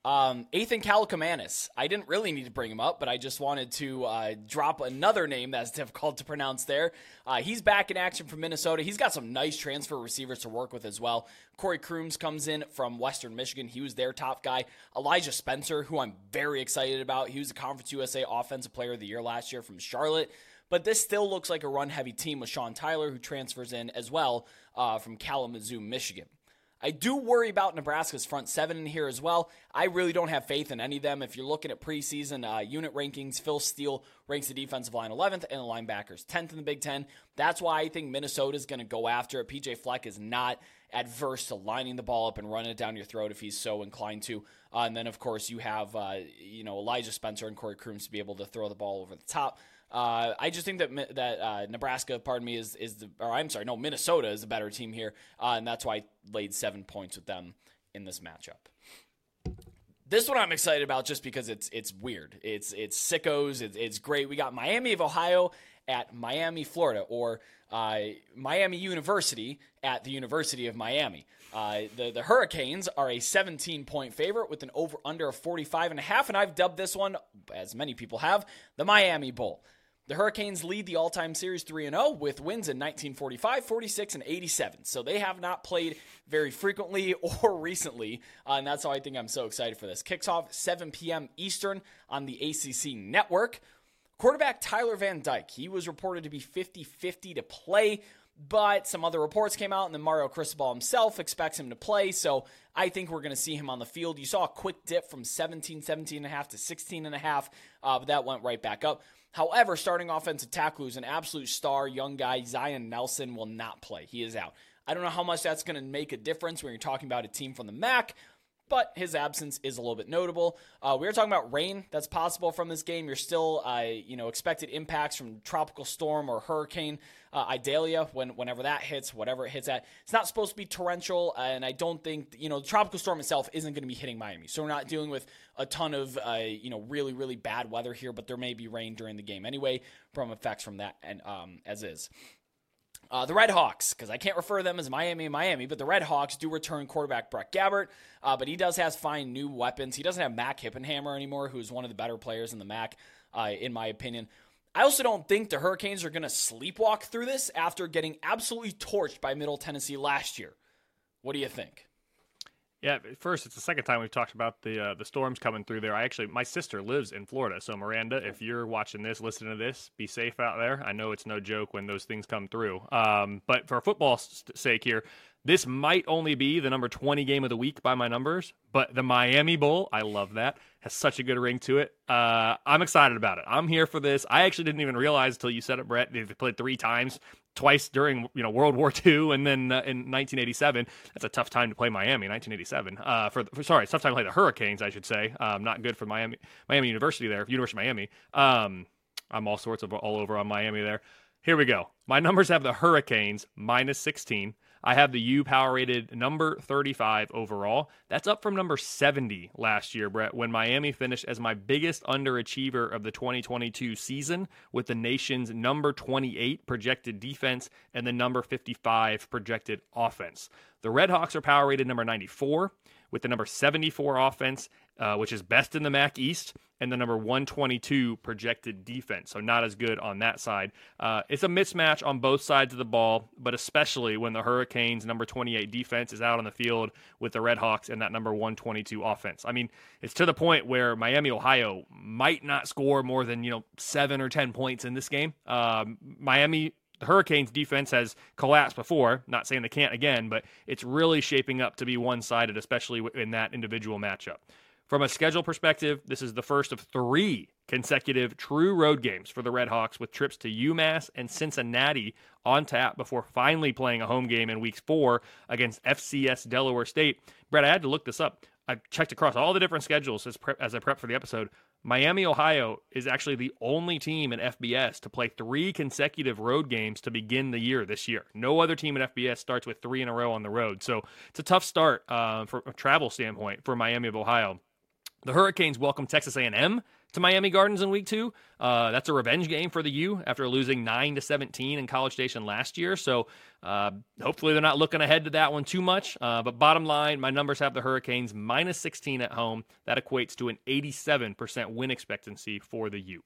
Um, Athan Kaliakmanis. I didn't really need to bring him up, but I just wanted to uh, drop another name that's difficult to pronounce there. Uh, he's back in action from Minnesota. He's got some nice transfer receivers to work with as well. Corey Crooms comes in from Western Michigan. He was their top guy. Elijah Spencer, who I'm very excited about. He was the Conference USA Offensive Player of the Year last year from Charlotte. But this still looks like a run heavy team with Sean Tyler, who transfers in as well uh, from Kalamazoo, Michigan. I do worry about Nebraska's front seven in here as well. I really don't have faith in any of them. If you're looking at preseason uh, unit rankings, Phil Steele ranks the defensive line 11th and the linebackers 10th in the Big Ten. That's why I think Minnesota is going to go after it. PJ Fleck is not adverse to lining the ball up and running it down your throat if he's so inclined to. Uh, and then, of course, you have uh, you know Elijah Spencer and Corey Crooms to be able to throw the ball over the top. Uh, I just think that that uh, Nebraska, pardon me, is is the or I'm sorry, no, Minnesota is a better team here, uh, and that's why I laid seven points with them in this matchup. This one I'm excited about just because it's it's weird. It's it's sickos. It's, it's great. We got Miami of Ohio at Miami, Florida, or uh, Miami University at the University of Miami. Uh, the, the Hurricanes are a 17 point favorite with an over under of 45 and a half, and I've dubbed this one, as many people have, the Miami Bowl. The Hurricanes lead the all time series 3 0 with wins in 1945, 46, and 87. So they have not played very frequently or recently. Uh, and that's why I think I'm so excited for this. Kicks off 7 p.m. Eastern on the ACC network. Quarterback Tyler Van Dyke, he was reported to be 50 50 to play, but some other reports came out, and then Mario Cristobal himself expects him to play. So I think we're going to see him on the field. You saw a quick dip from 17, 17 and a half to 16 and a half, uh, but that went right back up. However, starting offensive tackle who's an absolute star, young guy, Zion Nelson, will not play. He is out. I don't know how much that's going to make a difference when you're talking about a team from the MAC, but his absence is a little bit notable. Uh, we were talking about rain that's possible from this game. You're still, uh, you know, expected impacts from tropical storm or hurricane uh, Idalia when whenever that hits, whatever it hits at. It's not supposed to be torrential, and I don't think you know the tropical storm itself isn't going to be hitting Miami. So we're not dealing with a ton of uh, you know really really bad weather here, but there may be rain during the game anyway from effects from that and um, as is. Uh, the Red Hawks, because I can't refer to them as Miami Miami, but the Red Hawks do return quarterback Brett Gabbert, uh, but he does have fine new weapons. He doesn't have Mac Hippenhammer anymore, who's one of the better players in the MAC, uh, in my opinion. I also don't think the Hurricanes are going to sleepwalk through this after getting absolutely torched by Middle Tennessee last year. What do you think? Yeah, first it's the second time we've talked about the uh, the storms coming through there. I actually my sister lives in Florida, so Miranda, if you're watching this, listening to this, be safe out there. I know it's no joke when those things come through. Um, but for football's sake here, this might only be the number 20 game of the week by my numbers, but the Miami Bowl, I love that, has such a good ring to it. Uh, I'm excited about it. I'm here for this. I actually didn't even realize until you said it, Brett. They played three times, twice during you know World War II, and then uh, in 1987. That's a tough time to play Miami, 1987. Uh, for, for, sorry, it's tough time to play the Hurricanes, I should say. Um, not good for Miami, Miami University there, University of Miami. Um, I'm all sorts of all over on Miami there. Here we go. My numbers have the Hurricanes minus 16. I have the U power rated number 35 overall. That's up from number 70 last year, Brett, when Miami finished as my biggest underachiever of the 2022 season with the nation's number 28 projected defense and the number 55 projected offense. The Redhawks are power rated number 94 with the number 74 offense uh, which is best in the MAC East, and the number 122 projected defense. So not as good on that side. Uh, it's a mismatch on both sides of the ball, but especially when the Hurricanes' number 28 defense is out on the field with the Redhawks and that number 122 offense. I mean, it's to the point where Miami, Ohio might not score more than you know seven or ten points in this game. Um, Miami the Hurricanes defense has collapsed before, not saying they can't again, but it's really shaping up to be one sided, especially in that individual matchup. From a schedule perspective, this is the first of three consecutive true road games for the Redhawks with trips to UMass and Cincinnati on tap before finally playing a home game in week four against FCS Delaware State. Brett, I had to look this up. I checked across all the different schedules as, as I prep for the episode. Miami, Ohio is actually the only team in FBS to play three consecutive road games to begin the year this year. No other team in FBS starts with three in a row on the road. So it's a tough start uh, from a travel standpoint for Miami of Ohio. The Hurricanes welcome Texas A&M to Miami Gardens in Week Two. Uh, that's a revenge game for the U after losing nine to 17 in College Station last year. So uh, hopefully they're not looking ahead to that one too much. Uh, but bottom line, my numbers have the Hurricanes minus 16 at home. That equates to an 87% win expectancy for the U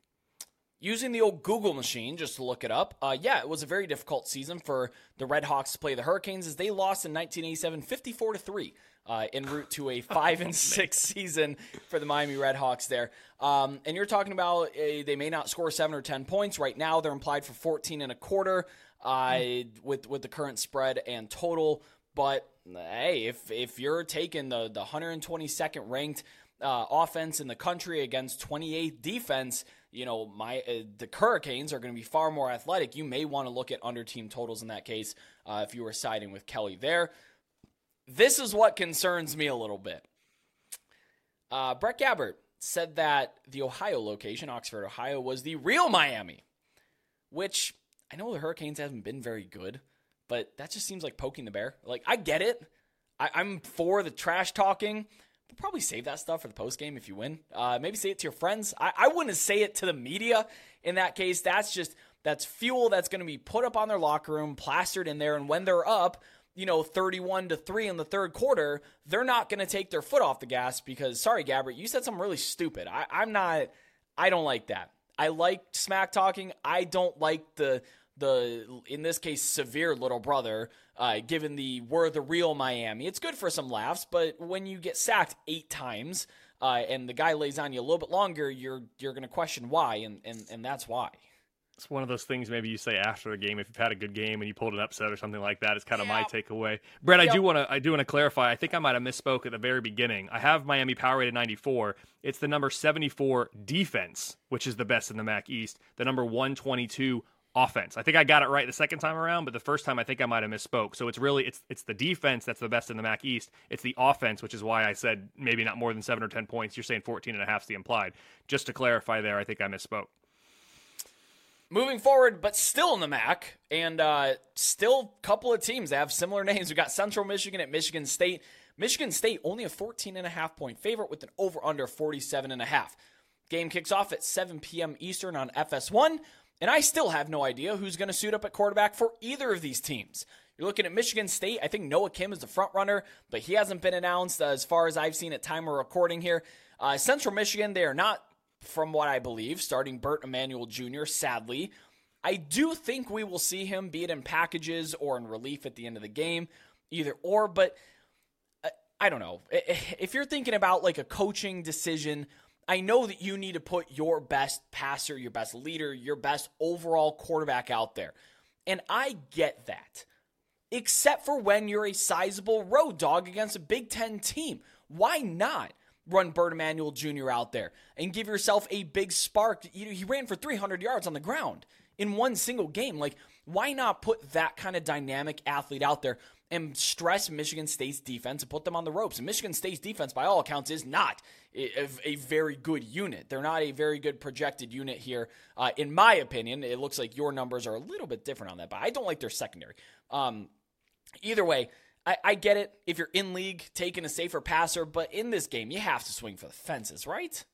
using the old Google machine just to look it up. Uh, yeah, it was a very difficult season for the Red Hawks to play the Hurricanes as they lost in 1987, 54 to three uh, en route to a five and six season for the Miami Redhawks there. Um, and you're talking about uh, they may not score seven or ten points right now. They're implied for 14 and a quarter uh, with with the current spread and total. But hey, if if you're taking the the 122nd ranked uh, offense in the country against 28th defense, you know my uh, the Hurricanes are going to be far more athletic. You may want to look at under team totals in that case uh, if you were siding with Kelley there this is what concerns me a little bit. Uh, Brett Gabbert said that the Ohio location, Oxford, Ohio, was the real Miami, which I know the Hurricanes haven't been very good, but that just seems like poking the bear. Like, I get it. I, am for the trash talking. Probably save that stuff for the post game if you win. Uh, maybe say it to your friends. I, I wouldn't say it to the media in that case. That's just that's fuel that's going to be put up on their locker room, plastered in there, and when they're up, you know, 31 to 3 in the third quarter, they're not going to take their foot off the gas because, sorry, Gabbert, you said something really stupid. I, I'm not, I don't like that. I like smack talking. I don't like the, the in this case, severe little brother, uh, given the we're the real Miami. It's good for some laughs, but when you get sacked eight times uh, and the guy lays on you a little bit longer, you're, you're going to question why, and, and, and that's why it's one of those things maybe you say after the game if you've had a good game and you pulled an upset or something like that. It's kind of yeah. my takeaway. Brett, I do want to I do want to clarify. I think I might have misspoke at the very beginning. I have Miami power rated 94. It's the number 74 defense, which is the best in the MAC East. The number 122 offense. I think I got it right the second time around, but the first time I think I might have misspoke. So it's really it's it's the defense that's the best in the MAC East. It's the offense, which is why I said maybe not more than 7 or 10 points. You're saying 14 and a half is the implied. Just to clarify there, I think I misspoke. Moving forward, but still in the MAC, and uh, still a couple of teams that have similar names. We've got Central Michigan at Michigan State. Michigan State only a 14 and a half point favorite with an over under 47 and a half. Game kicks off at 7 p.m. Eastern on FS1, and I still have no idea who's going to suit up at quarterback for either of these teams. You're looking at Michigan State. I think Noah Kim is the front runner, but he hasn't been announced as far as I've seen at time of recording here. Uh, Central Michigan, they are not from what I believe, starting Bert Emanuel Jr., sadly. I do think we will see him, be it in packages or in relief at the end of the game, either or, but uh, I don't know. If you're thinking about like a coaching decision, I know that you need to put your best passer, your best leader, your best overall quarterback out there. And I get that. Except for when you're a sizable road dog against a Big Ten team. Why not? run Bert Emanuel Jr. out there and give yourself a big spark. He ran for 300 yards on the ground in one single game. Like, why not put that kind of dynamic athlete out there and stress Michigan State's defense and put them on the ropes? And Michigan State's defense, by all accounts, is not a, a very good unit. They're not a very good projected unit here, uh, in my opinion. It looks like your numbers are a little bit different on that, but I don't like their secondary. Um, either way, I, I get it if you're in league taking a safer passer, but in this game, you have to swing for the fences, right?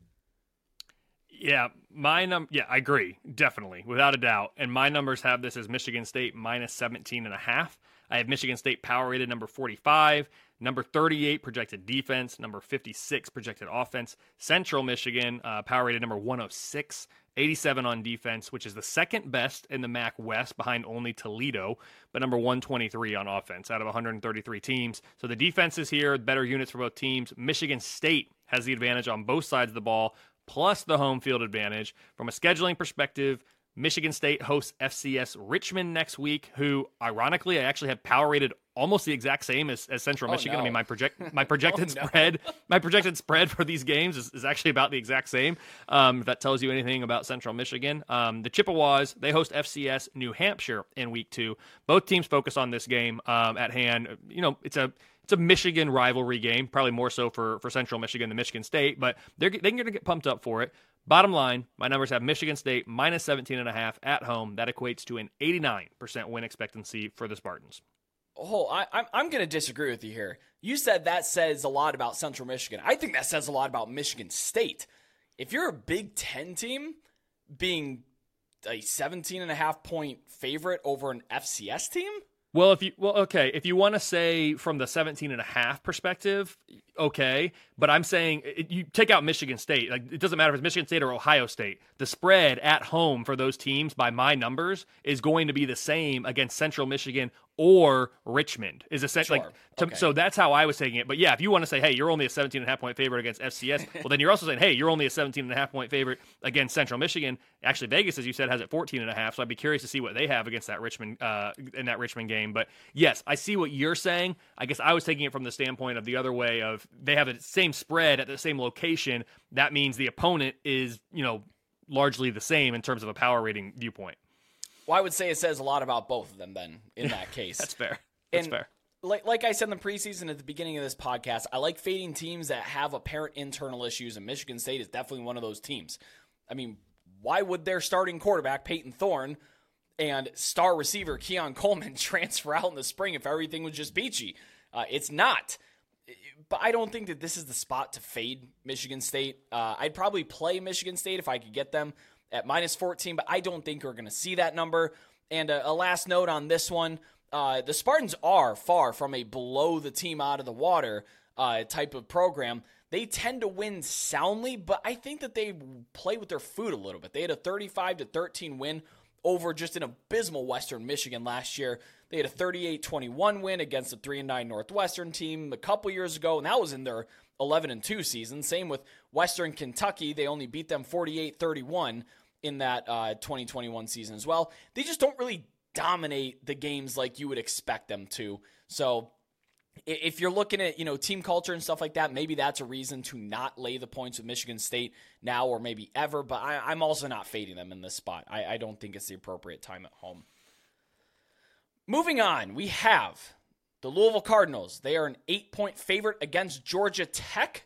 Yeah, my num yeah, I agree. Definitely. Without a doubt. And my numbers have this as Michigan State minus 17 and a half. I have Michigan State power rated number 45, number 38 projected defense, number 56 projected offense. Central Michigan uh, power rated number 106, 87 on defense, which is the second best in the MAC West behind only Toledo, but number 123 on offense out of 133 teams. So the defense is here, better units for both teams. Michigan State has the advantage on both sides of the ball, plus the home field advantage. From a scheduling perspective, Michigan State hosts FCS Richmond next week, who ironically I actually have power rated almost the exact same as, as Central oh, Michigan. No. I mean my project my projected oh, spread no. my projected spread for these games is, is actually about the exact same. Um, if that tells you anything about Central Michigan, um, the Chippewas they host FCS New Hampshire in week two. Both teams focus on this game um, at hand. You know it's a it's a Michigan rivalry game, probably more so for, for Central Michigan than Michigan State, but they're, they're going to get pumped up for it. Bottom line, my numbers have Michigan State minus 17 and a half at home. That equates to an 89% win expectancy for the Spartans. Oh, I, I'm, I'm going to disagree with you here. You said that says a lot about Central Michigan. I think that says a lot about Michigan State. If you're a Big Ten team being a 17 and a half point favorite over an FCS team, well, if you well, okay, if you want to say from the 17 and a half perspective, okay, but I'm saying it, you take out Michigan State. Like it doesn't matter if it's Michigan State or Ohio State. The spread at home for those teams by my numbers is going to be the same against Central Michigan or Richmond is essentially Sure. like to, Okay. so that's how I was taking it. But yeah, if you want to say, hey, you're only a 17 and a half point favorite against FCS, well, then you're also saying, hey, you're only a 17 and a half point favorite against Central Michigan. Actually, Vegas, as you said, has it 14 and a half. So I'd be curious to see what they have against that Richmond uh, in that Richmond game. But yes, I see what you're saying. I guess I was taking it from the standpoint of the other way of they have the same spread at the same location. That means the opponent is, you know, largely the same in terms of a power rating viewpoint. Well, I would say it says a lot about both of them then in that case. That's fair. That's And fair. Like, like I said in the preseason at the beginning of this podcast, I like fading teams that have apparent internal issues, and Michigan State is definitely one of those teams. I mean, why would their starting quarterback, Payton Thorne, and star receiver, Keon Coleman, transfer out in the spring if everything was just peachy? Uh, it's not. But I don't think that this is the spot to fade Michigan State. Uh, I'd probably play Michigan State if I could get them at minus 14, but I don't think we're going to see that number. And a, a last note on this one uh, the Spartans are far from a blow the team out of the water uh, type of program. They tend to win soundly, but I think that they play with their food a little bit. They had a 35 to 13 win over just an abysmal Western Michigan last year. They had a 38-21 win against a 3 and 9 Northwestern team a couple years ago, and that was in their 11 and 2 season. Same with Western Kentucky. They only beat them 48-31 in that uh, 2021 season as well. They just don't really dominate the games like you would expect them to. So if you're looking at you know team culture and stuff like that, maybe that's a reason to not lay the points with Michigan State now or maybe ever. But I, I'm also not fading them in this spot. I, I don't think it's the appropriate time at home. Moving on, we have the Louisville Cardinals. They are an eight point favorite against Georgia Tech.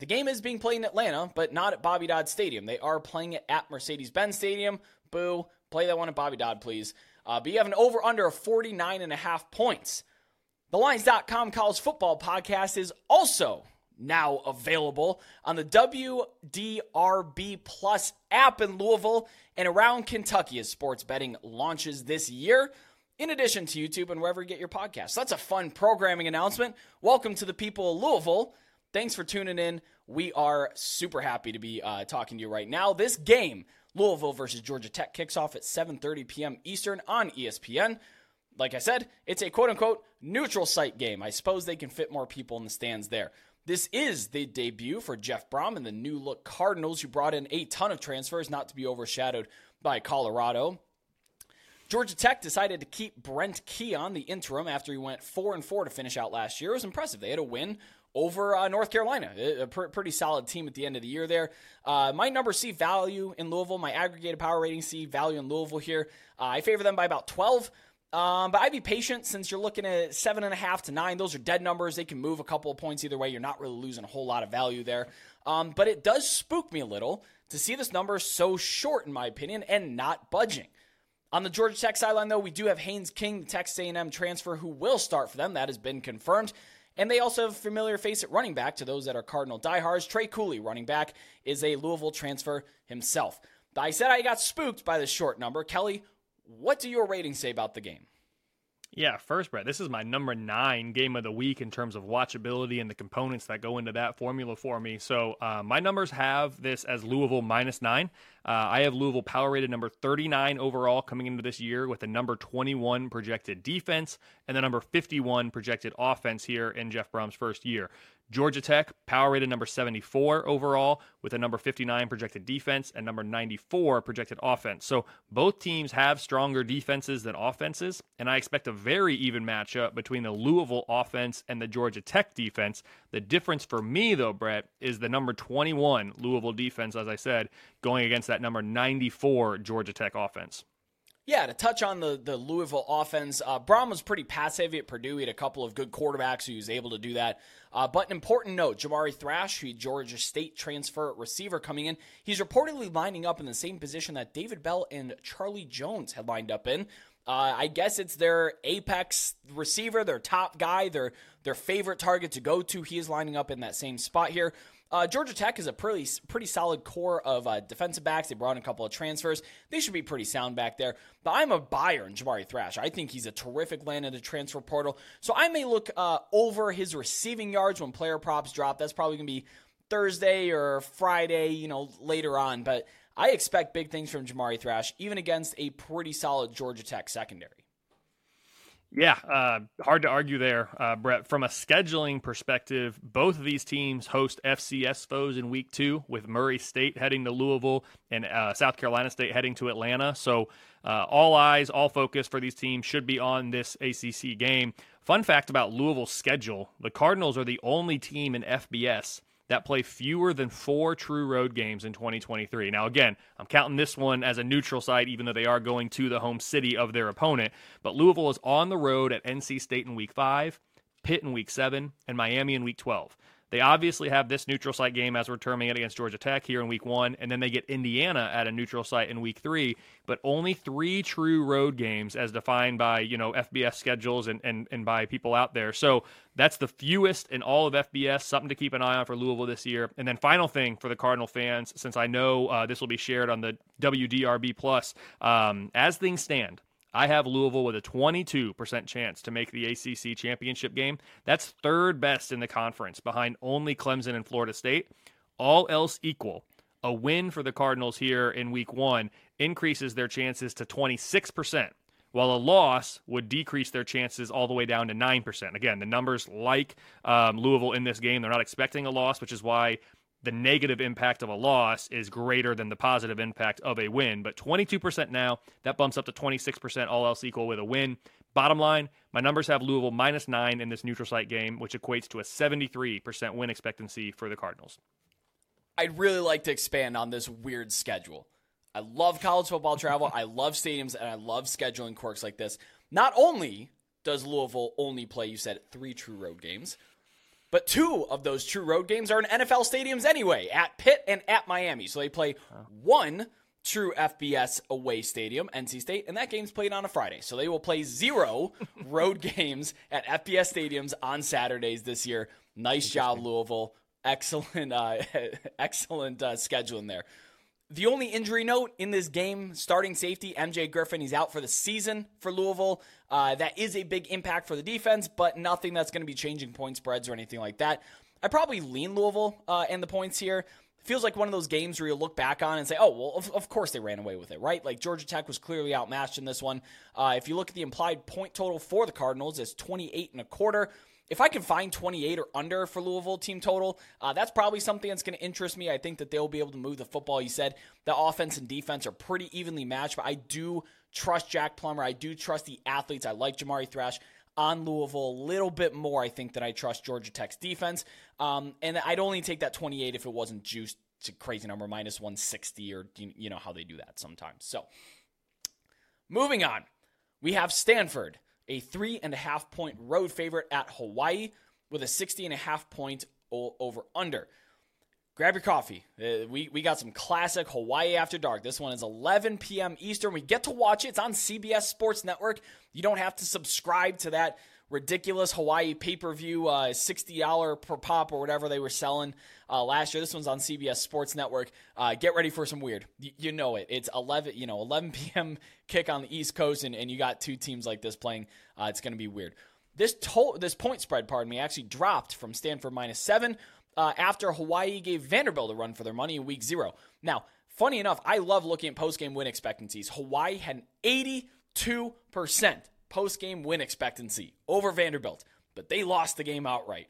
The game is being played in Atlanta, but not at Bobby Dodd Stadium. They are playing it at Mercedes Benz Stadium. Boo. Play that one at Bobby Dodd, please. Uh, but you have an over under of 49 and a half points. The Lines.com college football podcast is also now available on the WDRB Plus app in Louisville and around Kentucky as sports betting launches this year, in addition to YouTube and wherever you get your podcasts. That's a fun programming announcement. Welcome to the people of Louisville. Thanks for tuning in. We are super happy to be uh, talking to you right now. This game, Louisville versus Georgia Tech, kicks off at 7:30 p.m. Eastern on ESPN like I said, it's a quote unquote neutral site game. I suppose they can fit more people in the stands there. This is the debut for Jeff Brohm and the new look Cardinals, who brought in a ton of transfers, not to be overshadowed by Colorado. Georgia Tech decided to keep Brent Key on the interim after he went four and four to finish out last year. It was impressive. They had a win over uh, North Carolina, a, pr- pretty solid team at the end of the year there. Uh, my number C value in Louisville, my aggregated power rating C value in Louisville here. Uh, I favor them by about twelve. Um, but I'd be patient since you're looking at seven and a half to nine. Those are dead numbers. They can move a couple of points either way. You're not really losing a whole lot of value there. Um, but it does spook me a little to see this number so short, in my opinion, and not budging. On the Georgia Tech sideline, though, we do have Haynes King, the Texas A&M transfer, who will start for them. That has been confirmed. And they also have a familiar face at running back to those that are Cardinal diehards. Trey Cooley, running back, is a Louisville transfer himself. I said I got spooked by the short number. Kelley, what do your ratings say about the game? Yeah, first, Brett, this is my number nine game of the week in terms of watchability and the components that go into that formula for me. So, uh, my numbers have this as Louisville minus nine. Uh, I have Louisville power rated number 39 overall coming into this year with a number 21 projected defense and the number 51 projected offense here in Jeff Brohm's first year. Georgia Tech, power rated number 74 overall, with a number 59 projected defense and number 94 projected offense. So both teams have stronger defenses than offenses, and I expect a very even matchup between the Louisville offense and the Georgia Tech defense. The difference for me, though, Brett, is the number 21 Louisville defense, as I said, going against that number 94 Georgia Tech offense. Yeah, to touch on the, the Louisville offense, uh, was pretty pass heavy at Purdue. He had a couple of good quarterbacks who was able to do that. Uh, but an important note Jamari Thrash, who Georgia State transfer receiver coming in, he's reportedly lining up in the same position that David Bell and Charlie Jones had lined up in. Uh, I guess it's their apex receiver, their top guy, their their favorite target to go to. He is lining up in that same spot here. Uh, Georgia Tech is a pretty pretty solid core of uh, defensive backs. They brought in a couple of transfers. They should be pretty sound back there. But I'm a buyer in Jamari Thrash. I think he's a terrific land in the transfer portal. So I may look uh, over his receiving yards when player props drop. That's probably going to be Thursday or Friday, you know, later on. But I expect big things from Jamari Thrash, even against a pretty solid Georgia Tech secondary. Yeah, uh, hard to argue there, uh, Brett. From a scheduling perspective, both of these teams host FCS foes in week two, with Murray State heading to Louisville and uh, South Carolina State heading to Atlanta. So, uh, all eyes, all focus for these teams should be on this ACC game. Fun fact about Louisville's schedule the Cardinals are the only team in FBS that play fewer than four true road games in 2023. Now, again, I'm counting this one as a neutral site, even though they are going to the home city of their opponent. But Louisville is on the road at NC State in week five, Pitt in week seven, and Miami in week 12. They obviously have this neutral site game as we're terming it against Georgia Tech here in week one, and then they get Indiana at a neutral site in week three, but only three true road games as defined by, you know, FBS schedules and, and, and by people out there. So that's the fewest in all of FBS, something to keep an eye on for Louisville this year. And then final thing for the Cardinal fans, since I know uh, this will be shared on the WDRB Plus, um, as things stand, I have Louisville with a 22% chance to make the ACC championship game. That's third best in the conference, behind only Clemson and Florida State. All else equal, a win for the Cardinals here in week one increases their chances to 26%, while a loss would decrease their chances all the way down to 9%. Again, the numbers like um, Louisville in this game, they're not expecting a loss, which is why the negative impact of a loss is greater than the positive impact of a win. But 22% now, that bumps up to 26%, all else equal with a win. Bottom line, my numbers have Louisville minus nine in this neutral site game, which equates to a 73% win expectancy for the Cardinals. I'd really like to expand on this weird schedule. I love college football travel, I love stadiums, and I love scheduling quirks like this. Not only does Louisville only play, you said, three true road games, but two of those true road games are in NFL stadiums anyway, at Pitt and at Miami. So they play one true FBS away stadium, NC State, and that game's played on a Friday. So they will play zero road games at FBS stadiums on Saturdays this year. Nice job, Louisville. Excellent, uh, excellent uh, scheduling there. The only injury note in this game, starting safety MJ Griffin, he's out for the season for Louisville. Uh, that is a big impact for the defense, but nothing that's going to be changing point spreads or anything like that. I probably lean Louisville uh, and the points here. feels like one of those games where you look back on and say, oh, well, of, of, course they ran away with it, right? Like Georgia Tech was clearly outmatched in this one. Uh, if you look at the implied point total for the Cardinals, it's 28 and a quarter if I can find 28 or under for Louisville team total, uh, that's probably something that's going to interest me. I think that they'll be able to move the football. You said the offense and defense are pretty evenly matched, but I do trust Jack Plummer. I do trust the athletes. I like Jamari Thrash on Louisville a little bit more, I think, than I trust Georgia Tech's defense. Um, and I'd only take that 28 if it wasn't juiced to crazy number, minus 160, or you know how they do that sometimes. So, moving on, we have Stanford a three and a half point road favorite at Hawaii with a 60 and a half point over under. Grab your coffee. Uh, we, we got some classic Hawaii After Dark. This one is 11 p.m. Eastern. We get to watch it. It's on CBS Sports Network. You don't have to subscribe to that ridiculous Hawaii pay per view, uh, $60 per pop or whatever they were selling uh, last year. This one's on CBS Sports Network. Uh, get ready for some weird. Y- you know it. It's 11, you know, 11 p.m. kick on the East Coast, and, and you got two teams like this playing. Uh, it's going to be weird. This to- this point spread, pardon me, actually dropped from Stanford minus seven uh, after Hawaii gave Vanderbilt a run for their money in week zero. Now, funny enough, I love looking at post game win expectancies. Hawaii had an 82% post game win expectancy over Vanderbilt, but they lost the game outright.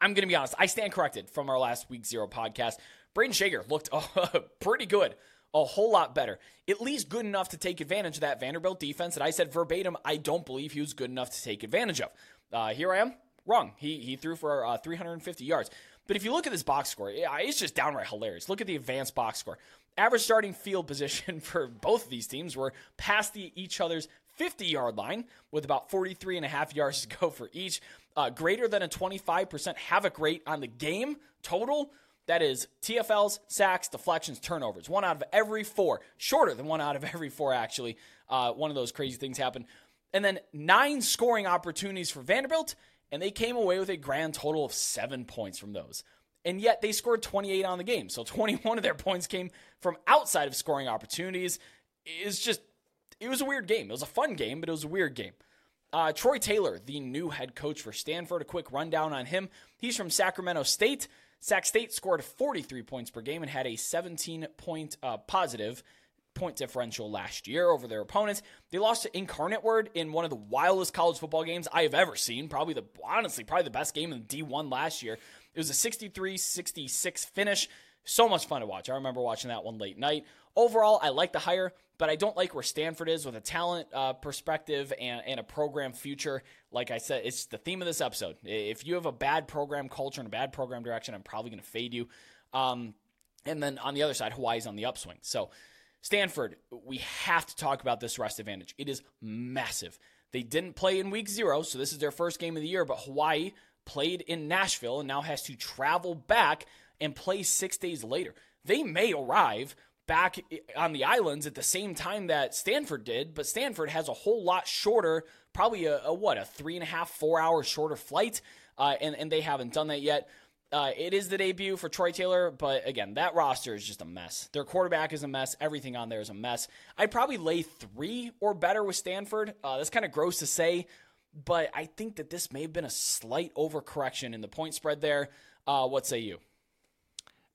I'm going to be honest. I stand corrected from our last week zero podcast. Brayden Schager looked uh, pretty good, a whole lot better, at least good enough to take advantage of that Vanderbilt defense that I said verbatim. I don't believe he was good enough to take advantage of. Uh, here I am, wrong. He he threw for uh, 350 yards. But if you look at this box score, it's just downright hilarious. Look at the advanced box score. Average starting field position for both of these teams were past the, each other's 50 yard line with about 43 and a half yards to go for each. Uh, greater than a 25% havoc rate on the game total. That is TFLs, sacks, deflections, turnovers. One out of every four. Shorter than one out of every four, actually. Uh, one of those crazy things happened. And then nine scoring opportunities for Vanderbilt, and they came away with a grand total of seven points from those. And yet they scored 28 on the game. So 21 of their points came from outside of scoring opportunities. It's just, it was a weird game. It was a fun game, but it was a weird game. Uh, Troy Taylor, the new head coach for Stanford, a quick rundown on him. He's from Sacramento State. Sac State scored 43 points per game and had a 17 point uh, positive point differential last year over their opponents. They lost to Incarnate Word in one of the wildest college football games I have ever seen. Probably the honestly, probably the best game in D1 last year. It was a 63-66 finish. So much fun to watch. I remember watching that one late night. Overall, I like the hire, but I don't like where Stanford is with a talent uh, perspective and, and a program future. Like I said, it's the theme of this episode. If you have a bad program culture and a bad program direction, I'm probably going to fade you. Um, and then on the other side, Hawaii's on the upswing. So Stanford, we have to talk about this rest advantage. It is massive. They didn't play in week zero, so this is their first game of the year, but Hawaii played in Nashville and now has to travel back and play six days later. They may arrive back on the islands at the same time that Stanford did, but Stanford has a whole lot shorter, probably a, a what, a three and a half, four hour shorter flight, uh, and, and they haven't done that yet. Uh, it is the debut for Troy Taylor, but again, that roster is just a mess. Their quarterback is a mess. Everything on there is a mess. I'd probably lay three or better with Stanford. Uh, that's kind of gross to say, but I think that this may have been a slight overcorrection in the point spread there. Uh, what say you?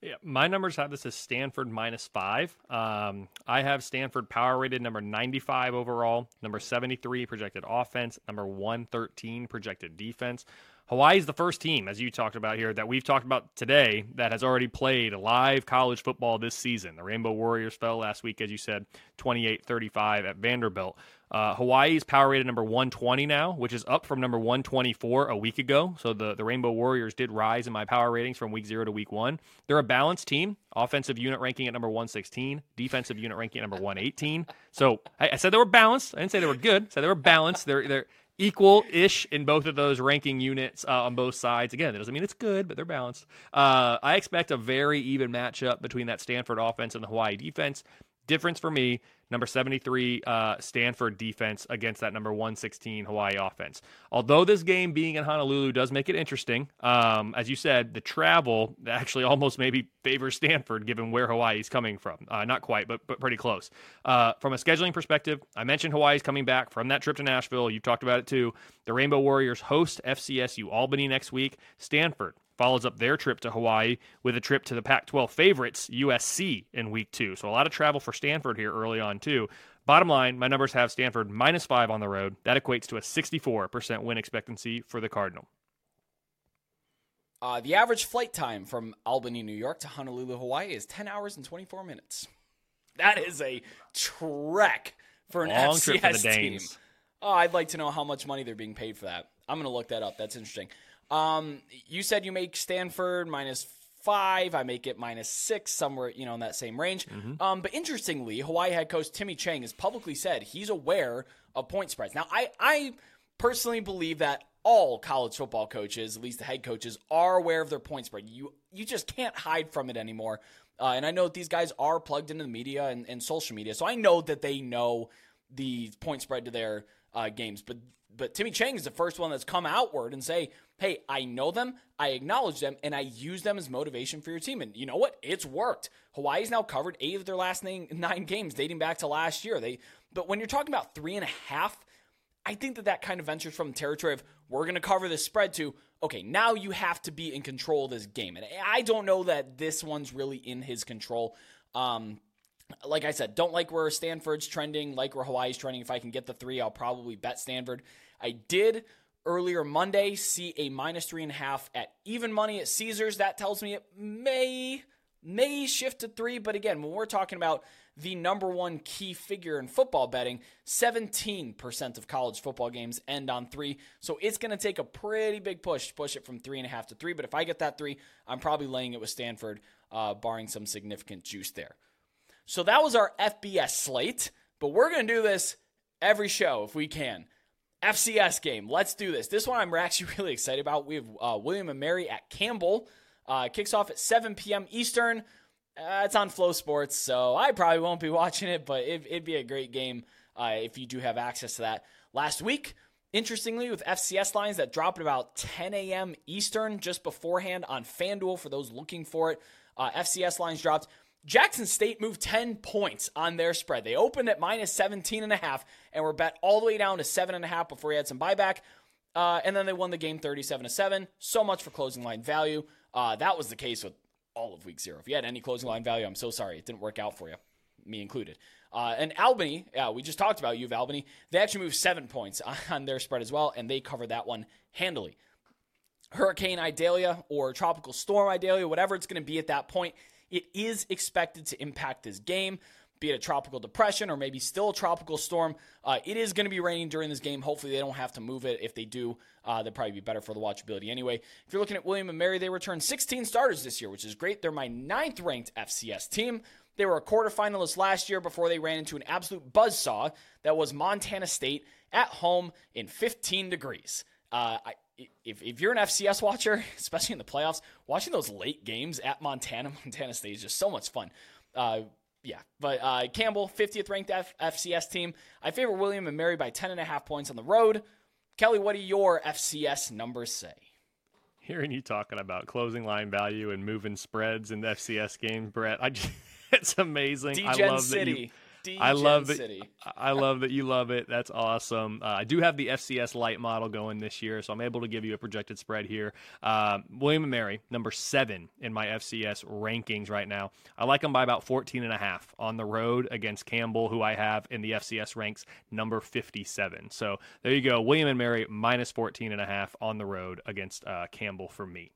Yeah, my numbers have this as Stanford minus five. Um, I have Stanford power rated number 95 overall, number 73 projected offense, number 113 projected defense. Hawaii is the first team, as you talked about here, that we've talked about today that has already played live college football this season. The Rainbow Warriors fell last week, as you said, 28 35 at Vanderbilt. Uh, Hawaii is power rated number 120 now, which is up from number 124 a week ago. So the, the Rainbow Warriors did rise in my power ratings from week zero to week one. They're a balanced team. Offensive unit ranking at number 116, defensive unit ranking at number 118. So I, I said they were balanced. I didn't say they were good. I said they were balanced. They're they're equal ish in both of those ranking units uh, on both sides. Again, that doesn't mean it's good, but they're balanced. Uh, I expect a very even matchup between that Stanford offense and the Hawaii defense. Difference for me number 73 uh, Stanford defense against that number 116 Hawaii offense. Although this game being in Honolulu does make it interesting, um, as you said, the travel actually almost maybe favors Stanford given where Hawaii's coming from. Uh, not quite, but, but pretty close. Uh, from a scheduling perspective, I mentioned Hawaii's coming back from that trip to Nashville. You talked about it too. The Rainbow Warriors host FCSU Albany next week. Stanford follows up their trip to Hawaii with a trip to the Pac 12 favorites, USC, in week two. So a lot of travel for Stanford here early on, too. Bottom line, my numbers have Stanford minus five on the road. That equates to a 64% win expectancy for the Cardinal. Uh, the average flight time from Albany, New York to Honolulu, Hawaii is 10 hours and 24 minutes. That is a trek for an Long FCS trip for the team. Oh, I'd like to know how much money they're being paid for that. I'm going to look that up. That's interesting. Um, you said you make Stanford minus five. I make it minus six, somewhere you know in that same range. Mm-hmm. Um, but interestingly, Hawaii head coach Timmy Chang has publicly said he's aware of point spreads. Now, I I personally believe that all college football coaches, at least the head coaches, are aware of their point spread. You you just can't hide from it anymore. Uh, and I know that these guys are plugged into the media and, and social media, so I know that they know the point spread to their uh, games. But but Timmy Chang is the first one that's come outward and say, "Hey, I know them, I acknowledge them, and I use them as motivation for your team." And you know what? It's worked. Hawaii's now covered eight of their last nine, games, dating back to last year. They, but when you're talking about three and a half, I think that that kind of ventures from territory of we're going to cover this spread to okay, now you have to be in control of this game, and I don't know that this one's really in his control. Um, like I said, don't like where Stanford's trending, like where Hawaii's trending. If I can get the three, I'll probably bet Stanford. I did earlier Monday see a minus three and a half at even money at Caesars. That tells me it may may shift to three. But again, when we're talking about the number one key figure in football betting, 17% of college football games end on three. So it's going to take a pretty big push to push it from three and a half to three. But if I get that three, I'm probably laying it with Stanford, uh, barring some significant juice there. So that was our FBS slate. But we're going to do this every show if we can. FCS game. Let's do this. This one I'm actually really excited about. We have uh, William and Mary at Campbell. Uh, kicks off at 7 p.m. Eastern. Uh, it's on FloSports, so I probably won't be watching it, but it, would be a great game uh, if you do have access to that. Last week, interestingly, with FCS lines that dropped about 10 a.m. Eastern just beforehand on FanDuel for those looking for it, uh, FCS lines dropped. Jackson State moved 10 points on their spread. They opened at minus 17 and a half and were bet all the way down to seven and a half before he had some buyback. Uh, and then they won the game 37 to 7. So much for closing line value. Uh, that was the case with all of week zero. If you had any closing line value, I'm so sorry. It didn't work out for you, me included. Uh, and Albany, yeah, we just talked about you of Albany. They actually moved seven points on their spread as well, and they covered that one handily. Hurricane Idalia or Tropical Storm Idalia, whatever it's going to be at that point, it is expected to impact this game be it a tropical depression or maybe still a tropical storm. Uh, it is going to be raining during this game. Hopefully, they don't have to move it. If they do, uh, they'll probably be better for the watchability anyway. If you're looking at William and Mary, they returned 16 starters this year, which is great. They're my ninth ranked FCS team. They were a quarterfinalist last year before they ran into an absolute buzzsaw that was Montana State at home in 15 degrees. Uh, I, if, if you're an FCS watcher, especially in the playoffs, watching those late games at Montana, Montana State is just so much fun. Uh, yeah, but uh, Campbell, 50th ranked F- FCS team. I favor William and Mary by 10.5 points on the road. Kelley, what do your FCS numbers say? Hearing you talking about closing line value and moving spreads in the FCS game, Brett, I just, it's amazing. I love City. that you I love that. City. I love that you love it. That's awesome. Uh, I do have the FCS light model going this year, so I'm able to give you a projected spread here. Um, William and Mary, number seven in my FCS rankings right now. I like them by about 14 and a half on the road against Campbell, who I have in the FCS ranks number 57. So there you go. William and Mary minus 14 and a half on the road against uh, Campbell for me.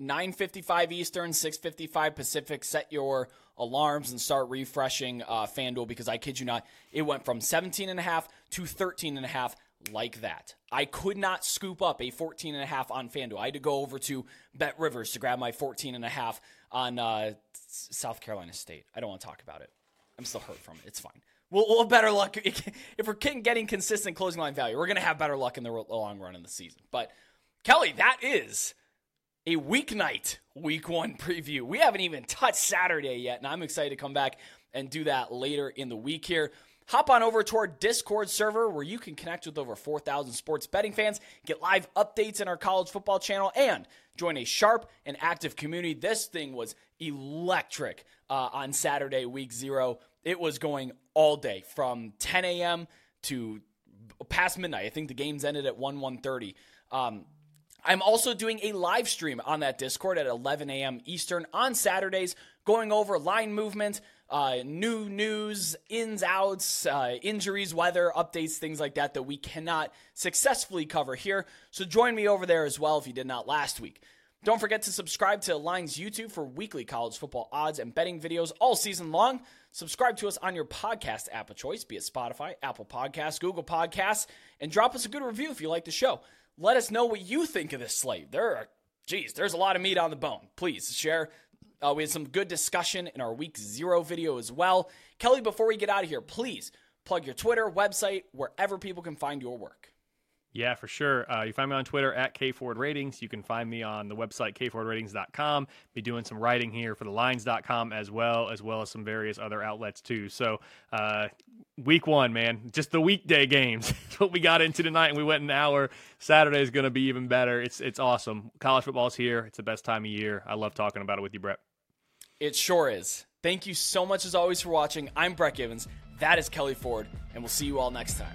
9:55 Eastern, 6:55 Pacific. Set your alarms and start refreshing uh, FanDuel because I kid you not, it went from 17 and a half to 13 and a half like that. I could not scoop up a 14 and a half on FanDuel. I had to go over to BetRivers to grab my 14 and a half on uh, South Carolina State. I don't want to talk about it. I'm still hurt from it. It's fine. We'll, we'll have better luck if we're getting consistent closing line value. We're going to have better luck in the long run in the season. But Kelley, that is a weeknight week one preview. We haven't even touched Saturday yet, and I'm excited to come back and do that later in the week here. Hop on over to our Discord server where you can connect with over 4,000 sports betting fans, get live updates in our college football channel, and join a sharp and active community. This thing was electric uh, on Saturday, week zero. It was going all day from 10 a.m. to past midnight. I think the games ended at 1 1.30. Um, I'm also doing a live stream on that Discord at 11 a.m. Eastern on Saturdays, going over line movement, uh, new news, ins, outs, uh, injuries, weather, updates, things like that that we cannot successfully cover here. So join me over there as well if you did not last week. Don't forget to subscribe to Line's YouTube for weekly college football odds and betting videos all season long. Subscribe to us on your podcast app of choice, be it Spotify, Apple Podcasts, Google Podcasts, and drop us a good review if you like the show. Let us know what you think of this slate. There are, geez, there's a lot of meat on the bone. Please share. Uh, we had some good discussion in our week zero video as well. Kelley, before we get out of here, please plug your Twitter, website, wherever people can find your work. Yeah, for sure. Uh, you find me on Twitter at KFordRatings. You can find me on the website KFordRatings.com. Be doing some writing here for the Lines.com as well, as well as some various other outlets too. So, uh, week one, man, just the weekday games. That's what we got into tonight, and we went an hour. Saturday is going to be even better. It's it's awesome. College football's here. It's the best time of year. I love talking about it with you, Brett. It sure is. Thank you so much as always for watching. I'm Brett Gibbons. That is Kelley Ford, and we'll see you all next time.